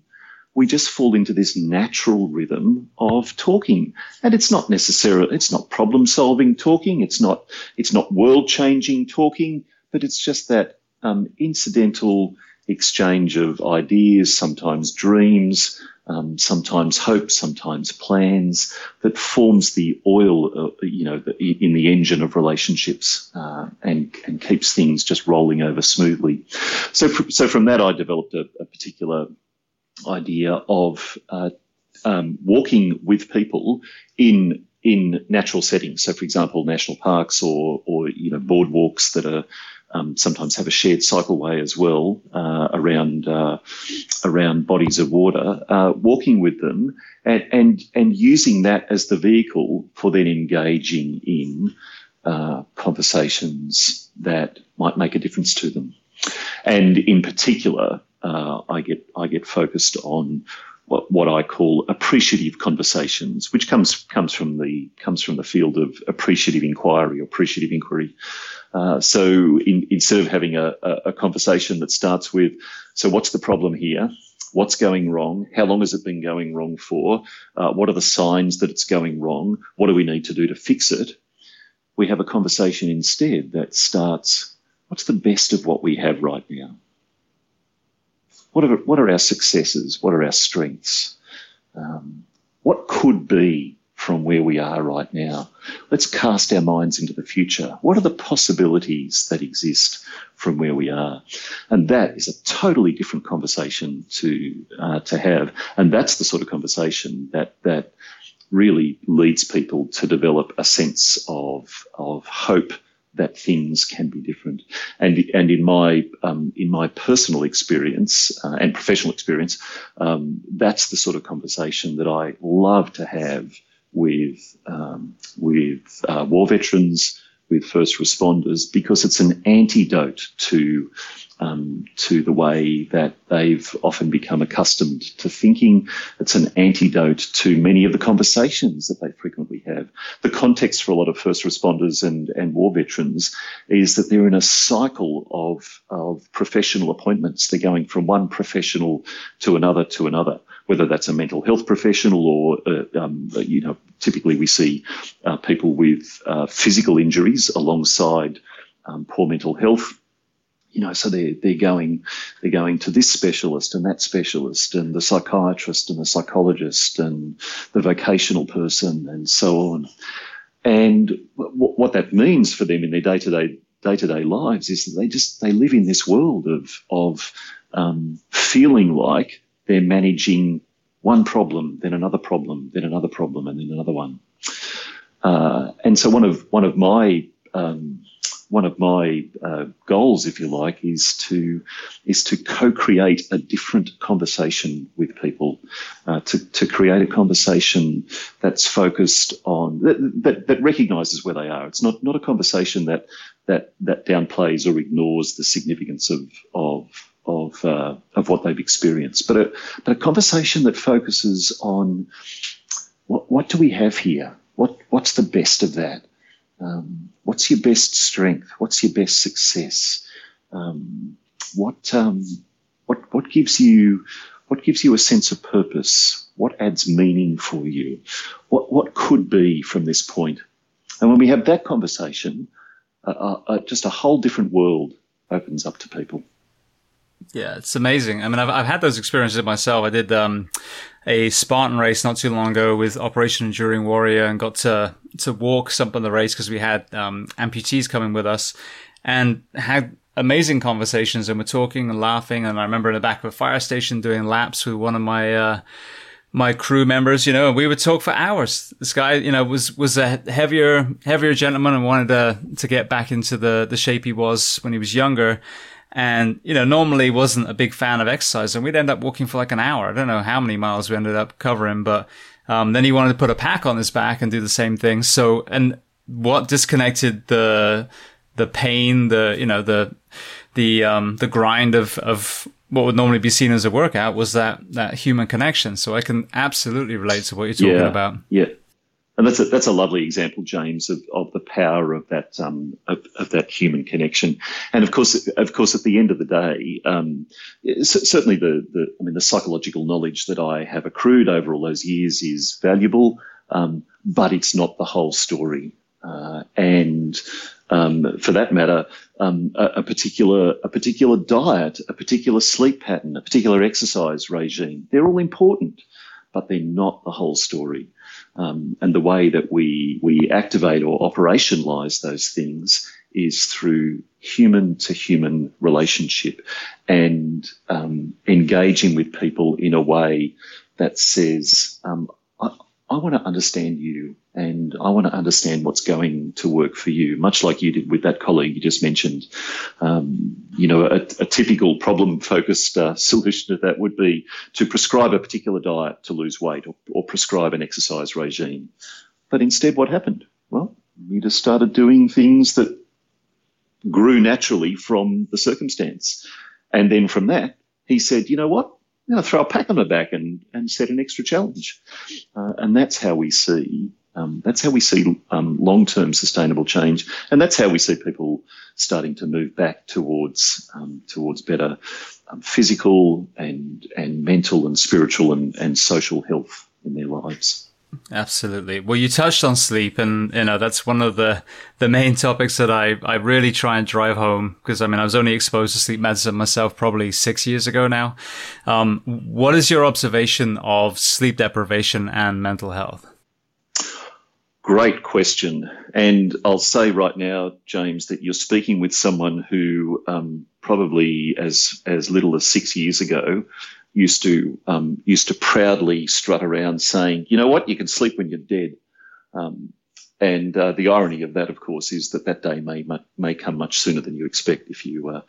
we just fall into this natural rhythm of talking. And it's not necessarily, it's not problem solving talking. It's not, it's not world changing talking, but it's just that um, incidental exchange of ideas, sometimes dreams, um, sometimes hope, sometimes plans that forms the oil, uh, you know, in the engine of relationships uh, and, and keeps things just rolling over smoothly. So, so from that, I developed a, a particular idea of uh, um, walking with people in in natural settings. So, for example, national parks or or you know boardwalks that are um, sometimes have a shared cycleway as well uh, around uh, around bodies of water. Uh, walking with them and, and and using that as the vehicle for then engaging in uh, conversations that might make a difference to them. And in particular, uh, I get I get focused on what, what I call appreciative conversations, which comes comes from the comes from the field of appreciative inquiry appreciative inquiry. Uh, so in, instead of having a, a, a conversation that starts with, so what's the problem here? What's going wrong? How long has it been going wrong for? Uh, what are the signs that it's going wrong? What do we need to do to fix it? We have a conversation instead that starts, what's the best of what we have right now? What are, what are our successes? What are our strengths? Um, what could be from where we are right now? Let's cast our minds into the future. What are the possibilities that exist from where we are? And that is a totally different conversation to uh, to have, and that's the sort of conversation that that really leads people to develop a sense of of hope that things can be different. And and in my um, in my personal experience uh, and professional experience, um, that's the sort of conversation that I love to have with um, with uh, war veterans, with first responders, because it's an antidote to um, to the way that they've often become accustomed to thinking. It's an antidote to many of the conversations that they frequently have. The context for a lot of first responders and, and war veterans is that they're in a cycle of, of professional appointments. They're going from one professional to another to another, whether that's a mental health professional or, uh, um, you know, typically we see uh, people with uh, physical injuries alongside um, poor mental health you know, so they're they're going they're going to this specialist and that specialist and the psychiatrist and the psychologist and the vocational person and so on. And w- what that means for them in their day to day day to day lives is that they just they live in this world of of um, feeling like they're managing one problem, then another problem, then another problem, and then another one. Uh, and so one of one of my um, one of my uh, goals, if you like, is to is to co-create a different conversation with people, uh, to to create a conversation that's focused on that, that, that recognizes where they are. It's not not a conversation that that that downplays or ignores the significance of of of uh, of what they've experienced, but a but a conversation that focuses on what what do we have here? What what's the best of that? Um, what's your best strength? What's your best success? Um, what um, what what gives you what gives you a sense of purpose? What adds meaning for you? What what could be from this point? And when we have that conversation, uh, uh, uh just a whole different world opens up to people. Yeah, it's amazing. I mean, I've, I've had those experiences myself. I did um, a Spartan race not too long ago with Operation Enduring Warrior and got to to walk some of the race because we had um, amputees coming with us and had amazing conversations and we're talking and laughing. And I remember in the back of a fire station doing laps with one of my uh, my crew members, you know, and we would talk for hours. This guy, you know, was, was a heavier, heavier gentleman and wanted to, to get back into the, the shape he was when he was younger and you know normally wasn't a big fan of exercise and we'd end up walking for like an hour i don't know how many miles we ended up covering but um, then he wanted to put a pack on his back and do the same thing so and what disconnected the the pain the you know the the um, the grind of of what would normally be seen as a workout was that that human connection. So I can absolutely relate to what you're talking yeah, about. Yeah, and that's a that's a lovely example, James, of, of the power of that um, of, of, that human connection. And of course, of course, at the end of the day, um, certainly the, the I mean the psychological knowledge that I have accrued over all those years is valuable, um, but it's not the whole story. Uh, and um, for that matter, um, a, a, particular a particular diet, a particular sleep pattern, a particular exercise regime—they're all important, but they're not the whole story. Um, and the way that we we activate or operationalize those things is through human to human relationship and um, engaging with people in a way that says, um, I want to understand you and I want to understand what's going to work for you, much like you did with that colleague you just mentioned. Um, you know, a, a typical problem focused uh, solution to that would be to prescribe a particular diet to lose weight or, or prescribe an exercise regime. But instead, what happened? Well, we just started doing things that grew naturally from the circumstance. And then from that, he said, you know what? Going to throw a pack on my back and, and set an extra challenge. Uh, and that's how we see um, that's how we see um, long-term sustainable change, and that's how we see people starting to move back towards um, towards better um, physical and and mental and spiritual and, and social health in their lives. Absolutely. Well, you touched on sleep, and you know that's one of the the main topics that I I really try and drive home because I mean I was only exposed to sleep medicine myself probably six years ago now. Um, what is your observation of sleep deprivation and mental health? Great question. And I'll say right now, James, that you're speaking with someone who um, probably as as little as six years ago used to um, used to proudly strut around saying, "You know what? You can sleep when you're dead." Um, and uh, the irony of that, of course, is that that day may may come much sooner than you expect if you uh,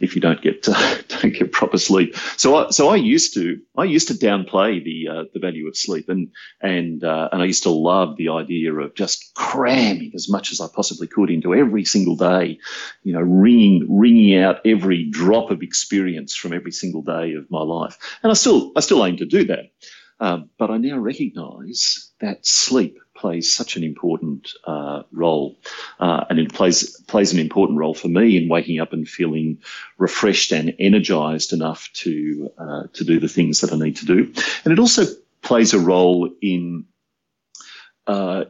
if you don't get uh, don't get proper sleep. So I, so I used to I used to downplay the uh, the value of sleep, and and uh, and I used to love the idea of just cramming as much as I possibly could into every single day, you know, wringing wringing out every drop of experience from every single day of my life. And I still I still aim to do that, um, but I now recognise that sleep plays such an important uh, role, uh, and it plays plays an important role for me in waking up and feeling refreshed and energized enough to uh, to do the things that I need to do, and it also plays a role in uh,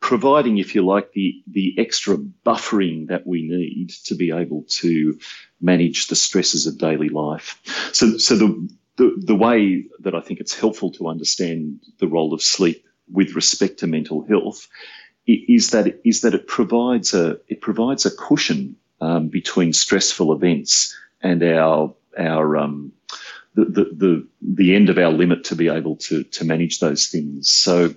providing, if you like, the the extra buffering that we need to be able to manage the stresses of daily life. So, so the the, the way that I think it's helpful to understand the role of sleep with respect to mental health is that is that it provides a it provides a cushion um, between stressful events and our our um, the, the, the the end of our limit to be able to to manage those things. So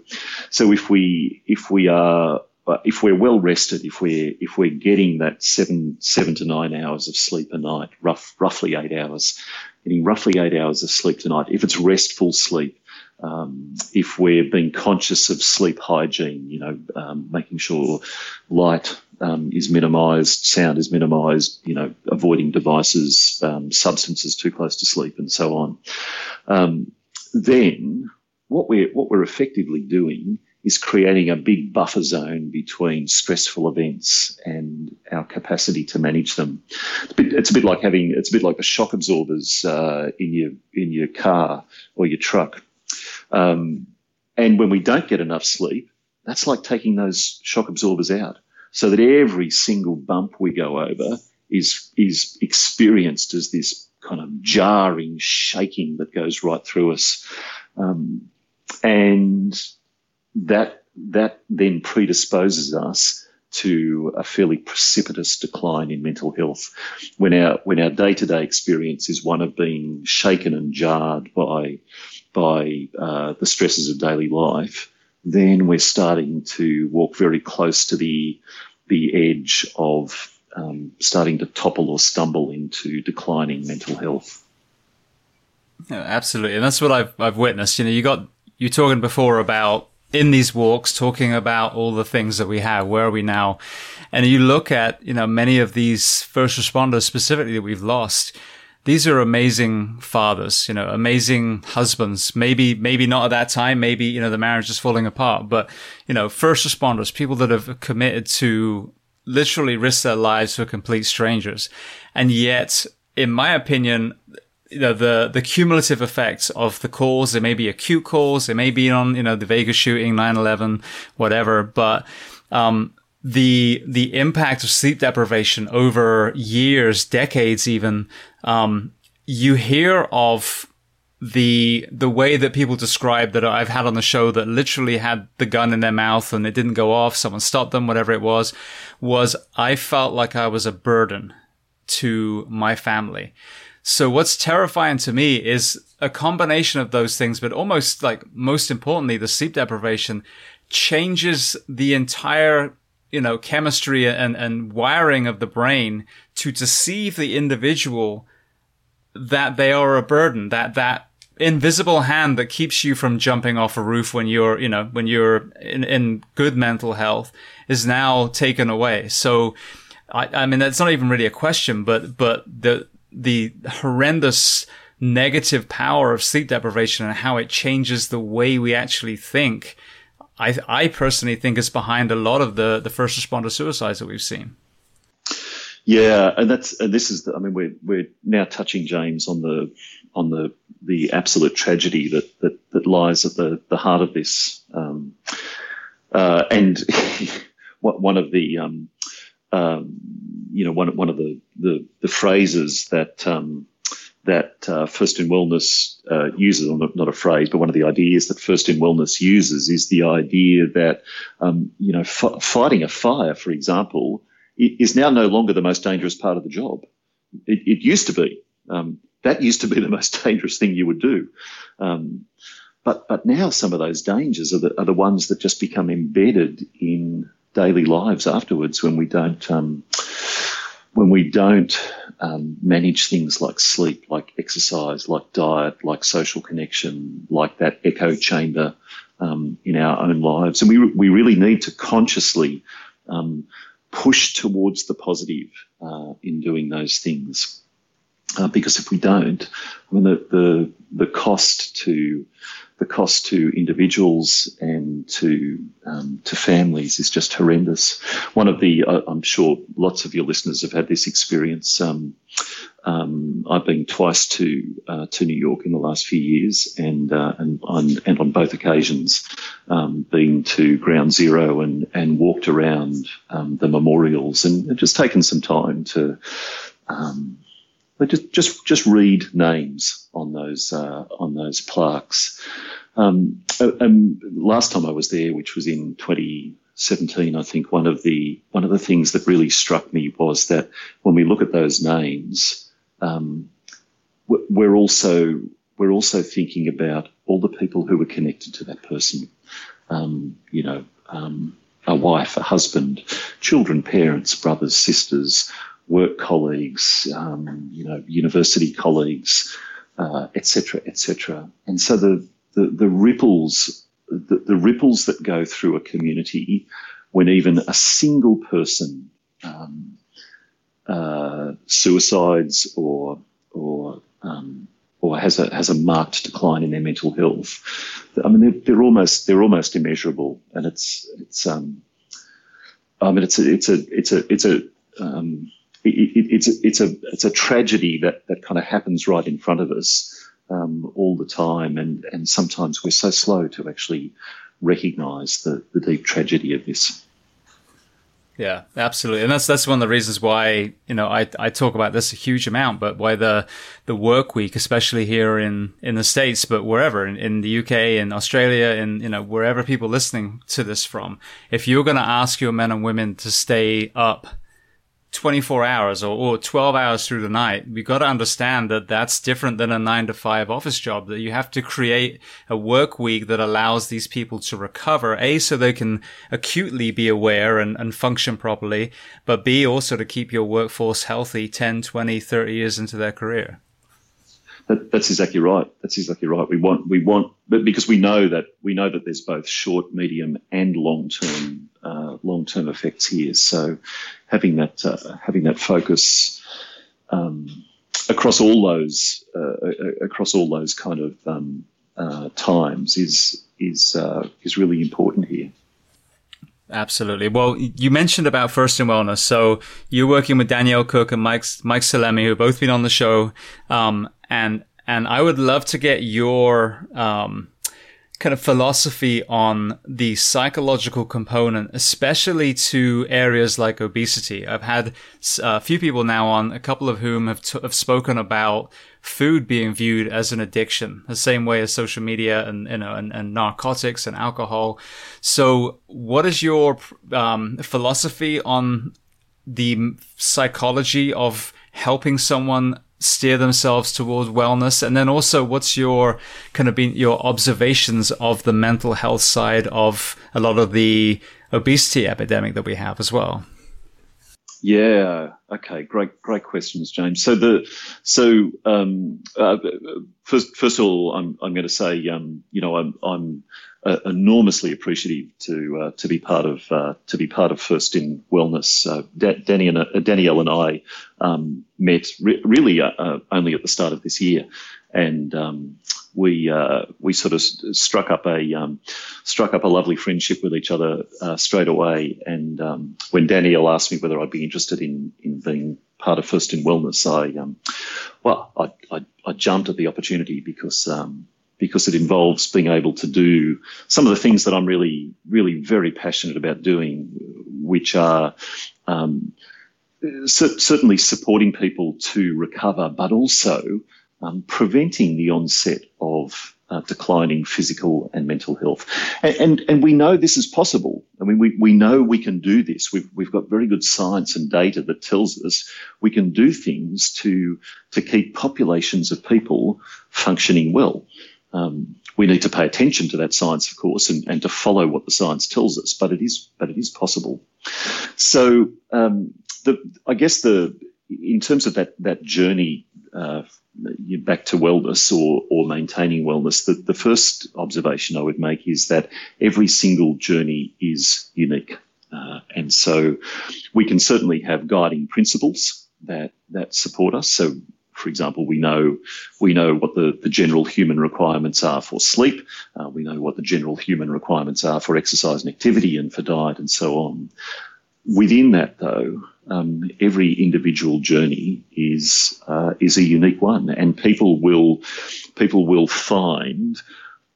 so if we if we are if we're well rested, if we're if we're getting that seven seven to nine hours of sleep a night, rough roughly eight hours, getting roughly eight hours of sleep tonight, if it's restful sleep, um, if we're being conscious of sleep hygiene, you know, um, making sure light um, is minimised, sound is minimised, you know, avoiding devices, um, substances too close to sleep, and so on. Um, then what we're what we're effectively doing is creating a big buffer zone between stressful events and our capacity to manage them. It's a bit, it's a bit like having it's a bit like the shock absorbers uh, in your in your car or your truck. Um, and when we don't get enough sleep, that's like taking those shock absorbers out so that every single bump we go over is, is experienced as this kind of jarring shaking that goes right through us. Um, and that, that then predisposes us to a fairly precipitous decline in mental health when our when our day to day experience is one of being shaken and jarred by by uh, the stresses of daily life, then we're starting to walk very close to the the edge of um, starting to topple or stumble into declining mental health. Yeah, absolutely, and that's what I've I've witnessed. You know, you got you talking before about in these walks talking about all the things that we have. Where are we now? And you look at, you know, many of these first responders specifically that we've lost. These are amazing fathers, you know, amazing husbands. Maybe, maybe not at that time. Maybe, you know, the marriage is falling apart, but, you know, first responders, people that have committed to literally risk their lives for complete strangers. And yet, in my opinion, you know, the, the cumulative effects of the calls, there may be acute calls, there may be on, you know, the Vegas shooting, 9-11, whatever, but, um, the the impact of sleep deprivation over years, decades, even. Um, you hear of the the way that people describe that I've had on the show that literally had the gun in their mouth and it didn't go off, someone stopped them, whatever it was, was I felt like I was a burden to my family. So what's terrifying to me is a combination of those things, but almost like most importantly, the sleep deprivation changes the entire you know, chemistry and, and wiring of the brain to deceive the individual that they are a burden, that, that invisible hand that keeps you from jumping off a roof when you're, you know, when you're in, in good mental health is now taken away. So, I, I mean, that's not even really a question, but, but the, the horrendous negative power of sleep deprivation and how it changes the way we actually think I, I personally think is behind a lot of the, the first responder suicides that we've seen. Yeah, and that's and this is the, I mean we're we're now touching James on the on the the absolute tragedy that that, that lies at the, the heart of this, um, uh, and one of the um, um, you know one one of the the, the phrases that um, that uh, First in Wellness uh, uses, or not, a phrase, but one of the ideas that First in Wellness uses is the idea that, um, you know, f- fighting a fire, for example, is now no longer the most dangerous part of the job. It, it used to be. Um, that used to be the most dangerous thing you would do. Um, but, but now some of those dangers are the, are the ones that just become embedded in daily lives afterwards when we don't, um, when we don't um, manage things like sleep, like exercise, like diet, like social connection, like that echo chamber um, in our own lives. And we, we really need to consciously um, push towards the positive uh, in doing those things. Uh, because if we don't, I mean, the, the, the cost to the cost to individuals and to um, to families is just horrendous. One of the uh, I'm sure lots of your listeners have had this experience. Um, um, I've been twice to uh, to New York in the last few years, and uh, and on and on both occasions, um, been to Ground Zero and and walked around um, the memorials and just taken some time to um, but just just just read names on those uh, on those plaques. Um, uh, um, last time I was there, which was in 2017, I think one of the one of the things that really struck me was that when we look at those names, um, we're also we're also thinking about all the people who were connected to that person. Um, you know, um, a wife, a husband, children, parents, brothers, sisters, work colleagues, um, you know, university colleagues, etc., uh, etc. Et and so the, the, the ripples, the, the, ripples that go through a community when even a single person um, uh, suicides or or um, or has a has a marked decline in their mental health. I mean, they're, they're almost they're almost immeasurable, and it's it's um, I mean, it's a it's a it's a it's a um, it, it's it's a it's a tragedy that that kind of happens right in front of us um, all the time, and and sometimes we're so slow to actually recognise the the deep tragedy of this. Yeah, absolutely, and that's that's one of the reasons why you know I I talk about this a huge amount, but why the the work week, especially here in in the states, but wherever in, in the UK, in Australia, in you know wherever people listening to this from, if you're going to ask your men and women to stay up 24 hours or, or 12 hours through the night, We've got to understand that that's different than a nine to five office job, that you have to create a work week that allows these people to recover, A, so they can acutely be aware and, and function properly, but B, also to keep your workforce healthy 10, 20, 30 years into their career. That, that's exactly right. That's exactly right. We want we want, but because we know that we know that there's both short, medium, and long term uh, long term effects here. So having that uh, having that focus um, across all those uh, across all those kind of um, uh, times is is uh, is really important here. Absolutely. Well, you mentioned about First in Wellness. So you're working with Danielle Cook and Mike, Mike Salemi, who have both been on the show. Um, and, and I would love to get your, um, kind of philosophy on the psychological component, especially to areas like obesity. I've had a few people now on, a couple of whom have, t- have spoken about food being viewed as an addiction, the same way as social media and, you know, and, and narcotics and alcohol. So what is your um, philosophy on the psychology of helping someone steer themselves towards wellness? And then also, what's your kind of been your observations of the mental health side of a lot of the obesity epidemic that we have as well? Yeah. Okay. Great. Great questions, James. So the so um, uh, first first of all, I'm I'm going to say um, you know I'm I'm uh, enormously appreciative to uh, to be part of uh, to be part of First in Wellness. Uh, Danny and uh, Danielle and I um, met re- really uh, only at the start of this year, and um, we we sort of struck up a um, struck up a lovely friendship with each other straight away. And um, when Danielle asked me whether I'd be interested in in being part of First in Wellness, I um, well I, I, I jumped at the opportunity because um, because it involves being able to do some of the things that I'm really, really very passionate about doing, which are um, certainly supporting people to recover, but also um, preventing the onset of uh, declining physical and mental health. And, and, and, we know this is possible. I mean, we, we know we can do this. We've, we've got very good science and data that tells us we can do things to, to keep populations of people functioning well. Um, we need to pay attention to that science, of course, and, and to follow what the science tells us. But it is, but it is possible. So, um, the, I guess the in terms of that that journey uh, back to wellness or or maintaining wellness, the, the first observation I would make is that every single journey is unique, uh, and so we can certainly have guiding principles that that support us. So for example, we know we know what the, the general human requirements are for sleep. Uh, we know what the general human requirements are for exercise and activity and for diet and so on. Within that, though, um, every individual journey is uh, is a unique one, and people will people will find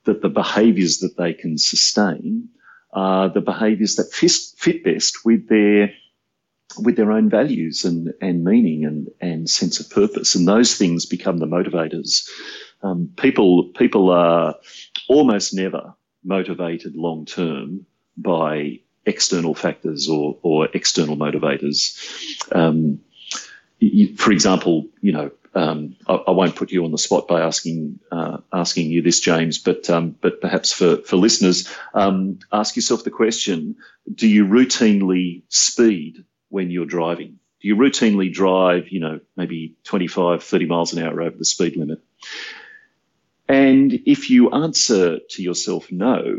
that the behaviours that they can sustain are the behaviours that fit, fit best with their with their own values and, and meaning and, and sense of purpose. And those things become the motivators. Um, people, people are almost never motivated long term by external factors or, or external motivators. Um, you, for example, you know, um, I, I, won't put you on the spot by asking uh, asking you this, James, but um, but perhaps for for listeners, um, ask yourself the question: Do you routinely speed when you're driving? Do you routinely drive, you know, maybe 25, 30 miles an hour over the speed limit? And if you answer to yourself no,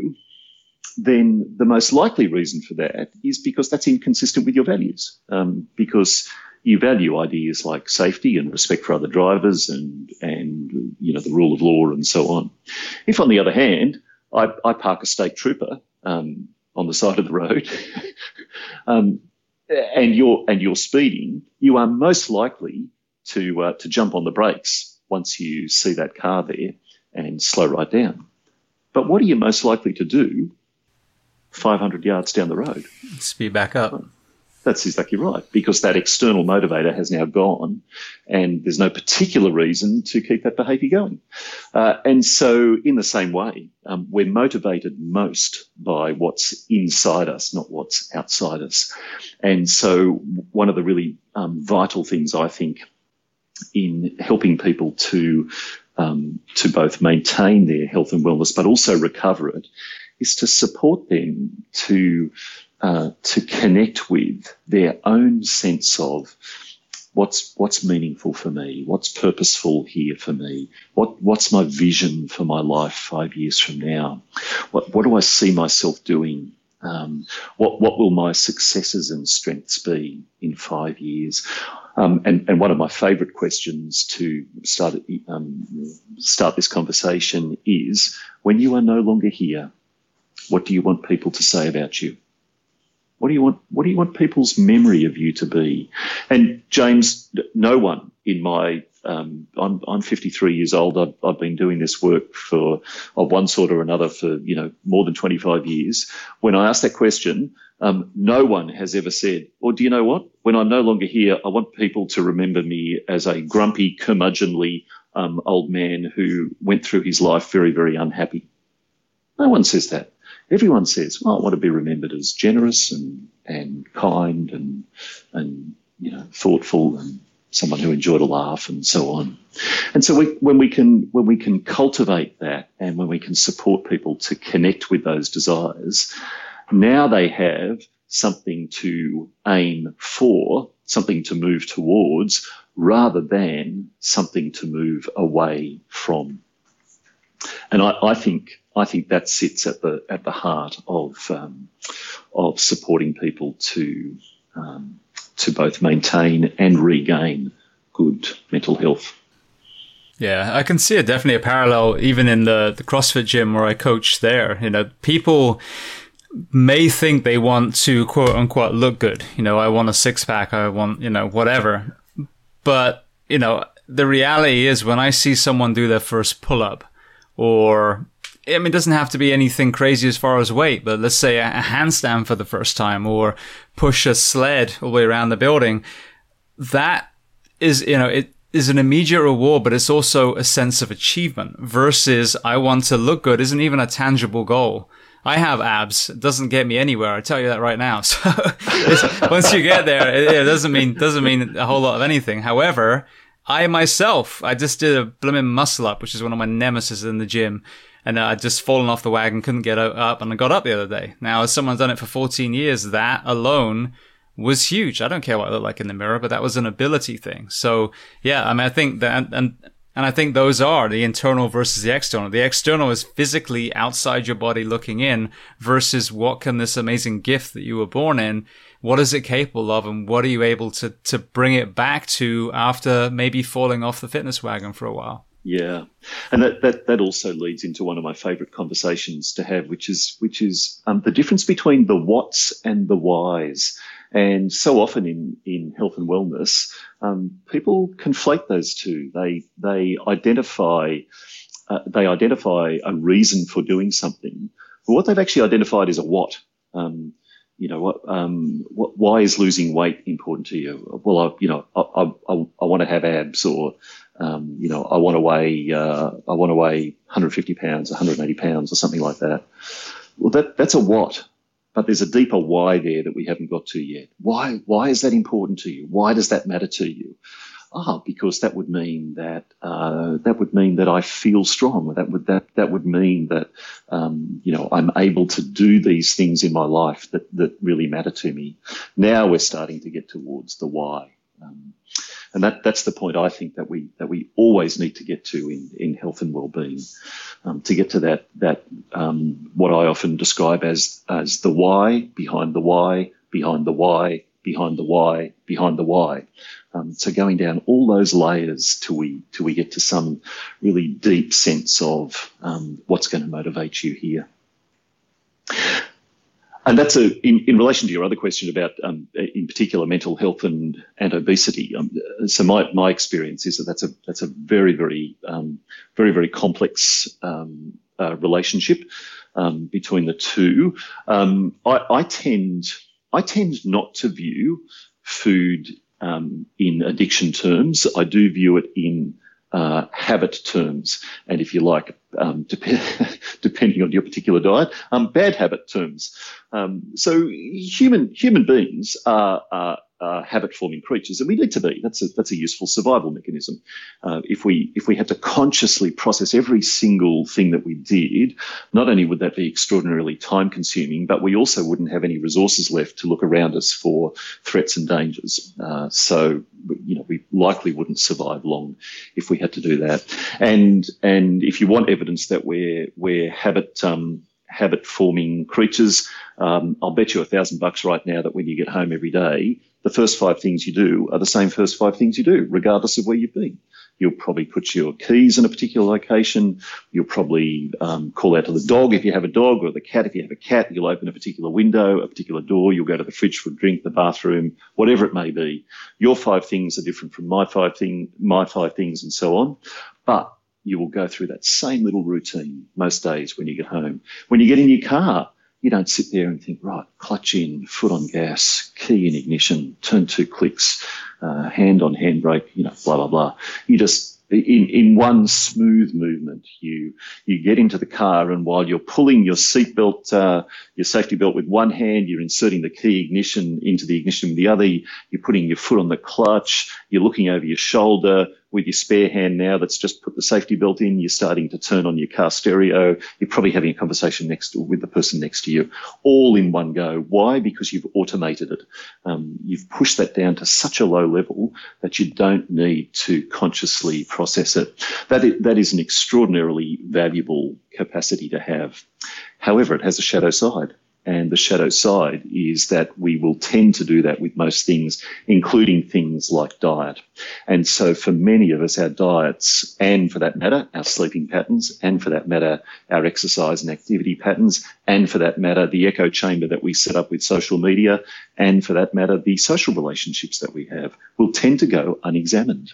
then the most likely reason for that is because that's inconsistent with your values. Um, because you value ideas like safety and respect for other drivers and and you know the rule of law and so on. If on the other hand, I, I park a state trooper um, on the side of the road, um, and you're and you're speeding, you are most likely to uh, to jump on the brakes once you see that car there and slow right down. But what are you most likely to do 500 yards down the road? Speed back up. That's exactly right, because that external motivator has now gone, and there's no particular reason to keep that behaviour going. Uh, and so, in the same way, um, we're motivated most by what's inside us, not what's outside us. And so, one of the really um, vital things I think in helping people to um, to both maintain their health and wellness, but also recover it, is to support them to uh, to connect with their own sense of what's what's meaningful for me? What's purposeful here for me? What what's my vision for my life five years from now? What what do I see myself doing? Um, what what will my successes and strengths be in five years? Um, and, and one of my favourite questions to start um, start this conversation is: When you are no longer here, what do you want people to say about you? What do you want? What do you want people's memory of you to be? And James, no one in my um, I'm I'm 53 years old. I've, I've been doing this work for of one sort or another for you know more than 25 years. When I ask that question, um, no one has ever said, or do you know what? When I'm no longer here, I want people to remember me as a grumpy, curmudgeonly um, old man who went through his life very, very unhappy." No one says that everyone says, well, I want to be remembered as generous and, and kind and, and, you know, thoughtful and someone who enjoyed a laugh and so on. And so we, when we can, when we can cultivate that and when we can support people to connect with those desires, now they have something to aim for, something to move towards rather than something to move away from. And I, I think I think that sits at the at the heart of um, of supporting people to um, to both maintain and regain good mental health. Yeah, I can see it definitely a parallel even in the, the CrossFit gym where I coach there. You know, people may think they want to quote unquote look good. You know, I want a six pack, I want, you know, whatever. But, you know, the reality is when I see someone do their first pull up or I mean, it doesn't have to be anything crazy as far as weight, but let's say a handstand for the first time or push a sled all the way around the building. That is, you know, it is an immediate reward, but it's also a sense of achievement versus I want to look good isn't even a tangible goal. I have abs. It doesn't get me anywhere. I tell you that right now. So once you get there, it, it doesn't mean, doesn't mean a whole lot of anything. However, I myself, I just did a blooming muscle up, which is one of my nemesis in the gym and I'd just fallen off the wagon, couldn't get up, and I got up the other day. Now, as someone's done it for 14 years, that alone was huge. I don't care what I look like in the mirror, but that was an ability thing. So, yeah, I mean, I think that, and, and I think those are the internal versus the external. The external is physically outside your body looking in versus what can this amazing gift that you were born in, what is it capable of and what are you able to, to bring it back to after maybe falling off the fitness wagon for a while? Yeah, and that, that that also leads into one of my favourite conversations to have, which is which is um, the difference between the whats and the whys. And so often in in health and wellness, um, people conflate those two. They they identify uh, they identify a reason for doing something, but what they've actually identified is a what. Um, you know, um, what, why is losing weight important to you? Well, I, you know, I, I, I want to have abs or, um, you know, I want to weigh, uh, I want to weigh 150 pounds, 180 pounds or something like that. Well, that, that's a what, but there's a deeper why there that we haven't got to yet. Why, why is that important to you? Why does that matter to you? ah, because that would mean that uh, that would mean that I feel strong. That would that that would mean that um, you know I'm able to do these things in my life that that really matter to me. Now we're starting to get towards the why. Um, and that, that's the point I think that we that we always need to get to in, in health and well-being, um, to get to that that um, what I often describe as as the why behind the why behind the why behind the why behind the why. Um, so going down all those layers till we till we get to some really deep sense of um, what's going to motivate you here. And that's a in, in relation to your other question about, um, in particular, mental health and and obesity. Um, so my, my experience is that that's a that's a very very um, very very complex um, uh, relationship between the two. I, I tend I tend not to view food um, in addiction terms. I do view it in uh, habit terms, and if you like, um, dep- depending on your particular diet, um, bad habit terms. Um, so human human beings are, are uh, habit forming creatures, and we need to be. That's a, that's a useful survival mechanism. Uh, if we if we had to consciously process every single thing that we did, not only would that be extraordinarily time consuming, but we also wouldn't have any resources left to look around us for threats and dangers. Uh, so you know, we likely wouldn't survive long if we had to do that. And and if you want evidence that we're we're habit um, habit forming creatures, um, I'll bet you a thousand bucks right now that when you get home every day, the first five things you do are the same first five things you do, regardless of where you've been. You'll probably put your keys in a particular location. You'll probably um, call out to the dog if you have a dog, or the cat if you have a cat. You'll open a particular window, a particular door. You'll go to the fridge for a drink, the bathroom, whatever it may be. Your five things are different from my five thing, my five things, and so on. But you will go through that same little routine most days when you get home. When you get in your car, you don't sit there and think, right, clutch in, foot on gas, key in ignition, turn two clicks, uh, hand on handbrake, you know, blah, blah, blah. You just, in, in one smooth movement, you, you get into the car and while you're pulling your seatbelt, uh, your safety belt with one hand, you're inserting the key ignition into the ignition with the other, you're putting your foot on the clutch, you're looking over your shoulder, with your spare hand now that's just put the safety belt in, you're starting to turn on your car stereo, you're probably having a conversation next with the person next to you, all in one go. Why? Because you've automated it. Um, you've pushed that down to such a low level that you don't need to consciously process it. That is, that is an extraordinarily valuable capacity to have. However, it has a shadow side. And the shadow side is that we will tend to do that with most things, including things like diet. And so for many of us, our diets, and for that matter, our sleeping patterns, and for that matter, our exercise and activity patterns, and for that matter, the echo chamber that we set up with social media, and for that matter, the social relationships that we have will tend to go unexamined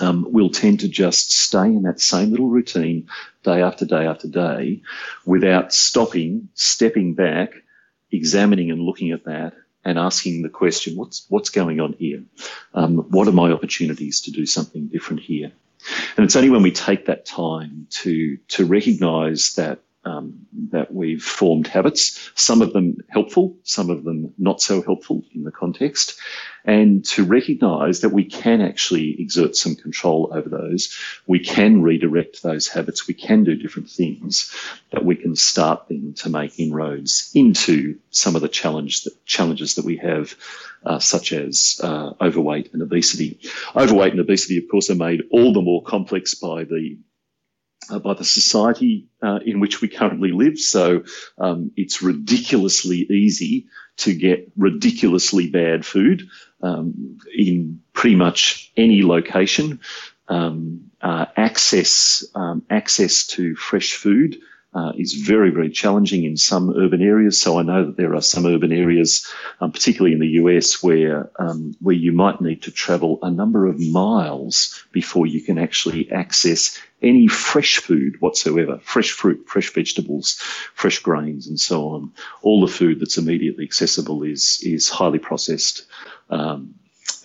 um, will tend to just stay in that same little routine day after day after day without stopping, stepping back, examining and looking at that and asking the question, what's, what's going on here? Um, what are my opportunities to do something different here? And it's only when we take that time to, to recognize that um, that we've formed habits, some of them helpful, some of them not so helpful in the context, and to recognize that we can actually exert some control over those. We can redirect those habits. We can do different things that we can start then to make inroads into some of the challenge that, challenges that we have, uh, such as uh, overweight and obesity. Overweight and obesity, of course, are made all the more complex by the by the society uh, in which we currently live. So um, it's ridiculously easy to get ridiculously bad food um, in pretty much any location. Um, uh, access um, access to fresh food uh, is very, very challenging in some urban areas. So I know that there are some urban areas, um, particularly in the US, where um, where you might need to travel a number of miles before you can actually access any fresh food whatsoever, fresh fruit, fresh vegetables, fresh grains, and so on. All the food that's immediately accessible is is highly processed. Um,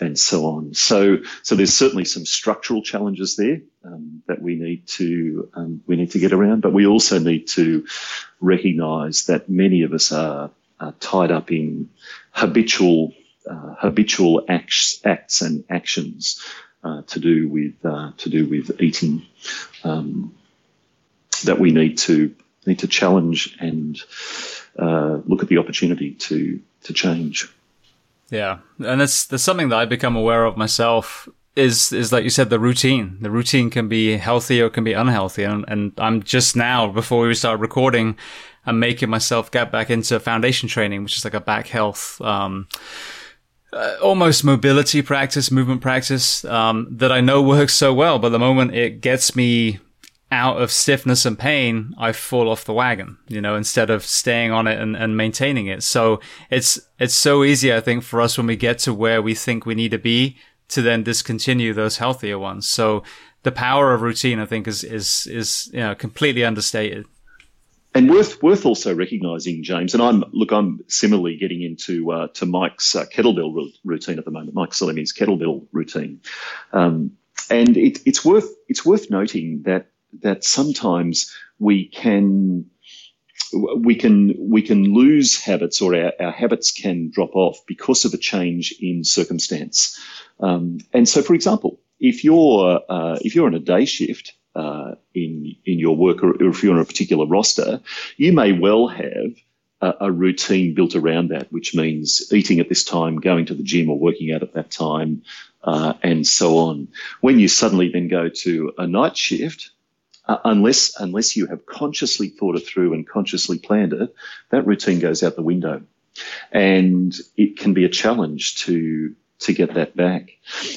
and so on. So, so there's certainly some structural challenges there um, that we need to um, we need to get around, but we also need to recognise that many of us are, are tied up in habitual uh, habitual acts, acts and actions uh, to do with uh, to do with eating um, that we need to need to challenge and uh, look at the opportunity to to change. Yeah, and that's that's something that I become aware of myself. Is is like you said, the routine. The routine can be healthy or can be unhealthy, and and I'm just now before we start recording, I'm making myself get back into foundation training, which is like a back health. Um, uh, almost mobility practice, movement practice um, that I know works so well, but the moment it gets me out of stiffness and pain, I fall off the wagon, you know, instead of staying on it and, and maintaining it. So it's, it's so easy, I think, for us when we get to where we think we need to be to then discontinue those healthier ones. So the power of routine, I think, is, is, is, you know, completely understated. And worth worth also recognising, James, and I'm look, I'm similarly getting into uh, to Mike's uh, kettlebell routine at the moment. Mike's selling his kettlebell routine, um, and it, it's worth it's worth noting that that sometimes we can we can we can lose habits or our, our habits can drop off because of a change in circumstance. Um, and so, for example, if you're uh, if you're on a day shift uh, in in your work, or if you're on a particular roster, you may well have a, a, routine built around that, which means eating at this time, going to the gym, or working out at that time, uh, and so on. When you suddenly then go to a night shift, uh, unless unless you have consciously thought it through and consciously planned it, that routine goes out the window, and it can be a challenge to to get that back.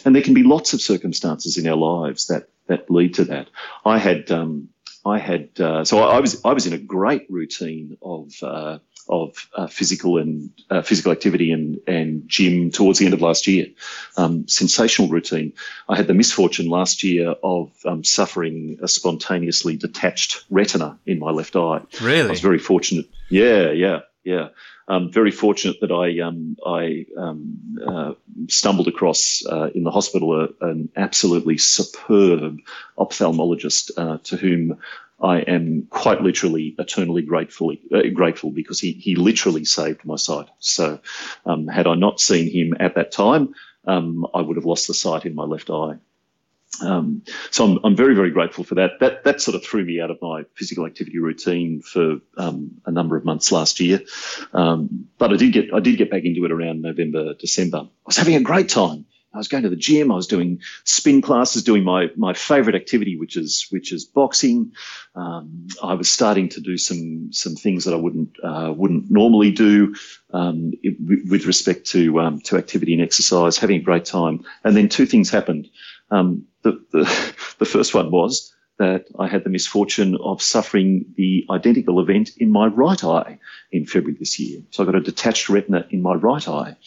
And there can be lots of circumstances in our lives that that lead to that. I had um, I had uh, so I, I, was I was in a great routine of uh, of uh, physical and uh, physical activity and and gym towards the end of last year. Um, sensational routine. I had the misfortune last year of um, suffering a spontaneously detached retina in my left eye. Really, I was very fortunate. Yeah, yeah, yeah. Um, very fortunate that I um, I um, uh, stumbled across uh, in the hospital a, an absolutely superb ophthalmologist uh, to whom I am quite literally eternally grateful uh, grateful because he he literally saved my sight. So um, had I not seen him at that time, um, I would have lost the sight in my left eye. Um, so I'm, I'm very, very grateful for that. That that sort of threw me out of my physical activity routine for um, a number of months last year. Um, but I did get I did get back into it around November, December. I was having a great time. I was going to the gym. I was doing spin classes, doing my my favorite activity, which is which is boxing. Um, I was starting to do some some things that I wouldn't uh, wouldn't normally do um, it, with respect to um, to activity and exercise. Having a great time, and then two things happened. Um, the, the, the first one was that I had the misfortune of suffering the identical event in my right eye in February this year. So I got a detached retina in my right eye.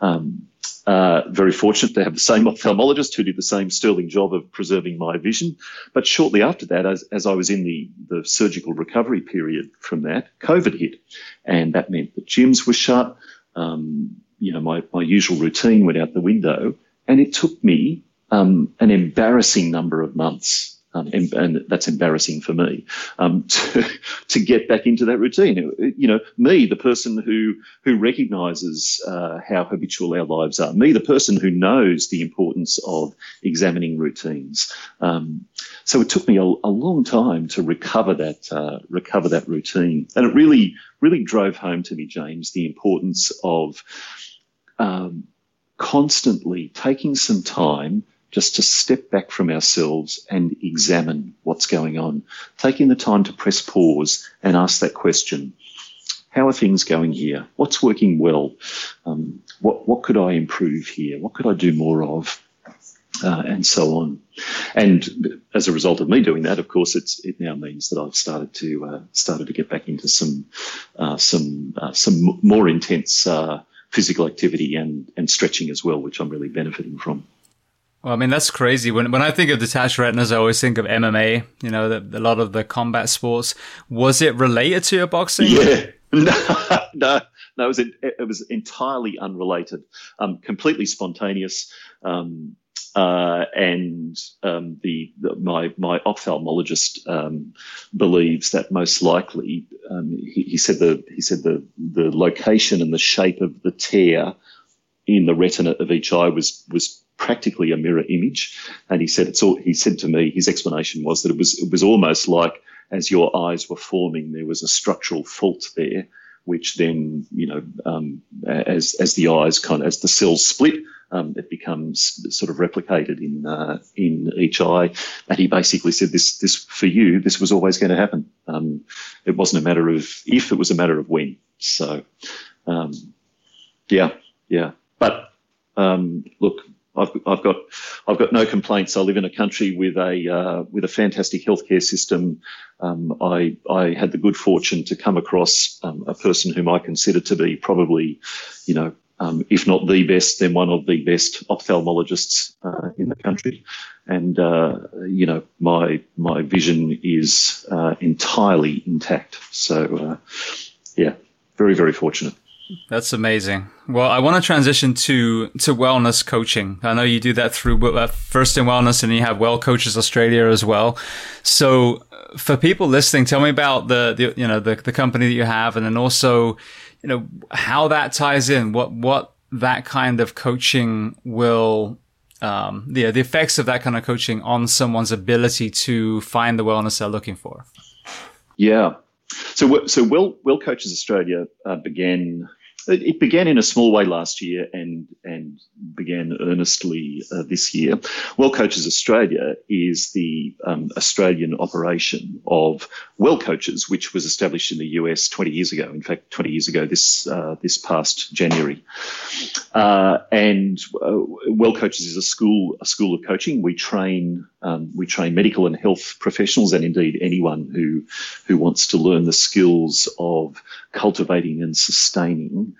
Um, uh, very fortunate to have the same ophthalmologist who did the same sterling job of preserving my vision. But shortly after that, as, as I was in the, the surgical recovery period from that, COVID hit. And that meant that gyms were shut. Um, you know, my, my usual routine went out the window. And it took me um, an embarrassing number of months. Um, and, and, that's embarrassing for me um, to, to get back into that routine. You know, me, the person who who recognises uh, how habitual our lives are, me, the person who knows the importance of examining routines. Um, so it took me a, a, long time to recover that uh, recover that routine, and it really really drove home to me, James, the importance of um, constantly taking some time just to step back from ourselves and examine what's going on, taking the time to press pause and ask that question. How are things going here? What's working well? Um, what, what could I improve here? What could I do more of? Uh, and so on. And as a result of me doing that, of course, it now means that I've started to uh, started to get back into some uh, some uh, some more intense uh, physical activity and and stretching as well, which I'm really benefiting from. Well, I mean, that's crazy. When when I think of detached retinas, I always think of MMA. You know, the, a lot of the combat sports. Was it related to your boxing? Yeah, no, no, no. It was it was entirely unrelated, um, completely spontaneous. Um, uh, and um, the, the, my my ophthalmologist um, believes that most likely um, he, he, said the he said the the location and the shape of the tear in the retina of each eye was was practically a mirror image. And he said it's all. He said to me, his explanation was that it was it was almost like as your eyes were forming, there was a structural fault there, which then you know um, as as the eyes kind of as the cells split. Um, it becomes sort of replicated in uh, in each eye, and he basically said, "This this for you, this was always going to happen. Um, it wasn't a matter of if; it was a matter of when." So, um, yeah, yeah. But um, look, I've, I've, got I've got no complaints. I live in a country with a uh, with a fantastic healthcare system. Um, I I had the good fortune to come across um, a person whom I consider to be probably, you know, um, if not the best, then one of the best ophthalmologists uh, in the country. And uh, you know, my my vision is uh, entirely intact. So uh, yeah, very very fortunate. That's amazing. Well, I want to transition to to wellness coaching. I know you do that through uh, First in Wellness, and you have Wellcoaches Australia as well. So, uh, for people listening, tell me about the, the you know the the company that you have, and then also you know how that ties in. What what that kind of coaching will um, the the effects of that kind of coaching on someone's ability to find the wellness they're looking for. Yeah, so, so Well, Wellcoaches Australia uh, began. It began in a small way last year, and and began earnestly uh, this year. Wellcoaches Australia is the um, Australian operation of Wellcoaches, which was established in the US 20 years ago. In fact, 20 years ago this uh, this past January. Uh, and uh, Wellcoaches is a school a school of coaching. We train um, we train medical and health professionals, and indeed anyone who who wants to learn the skills of cultivating and sustaining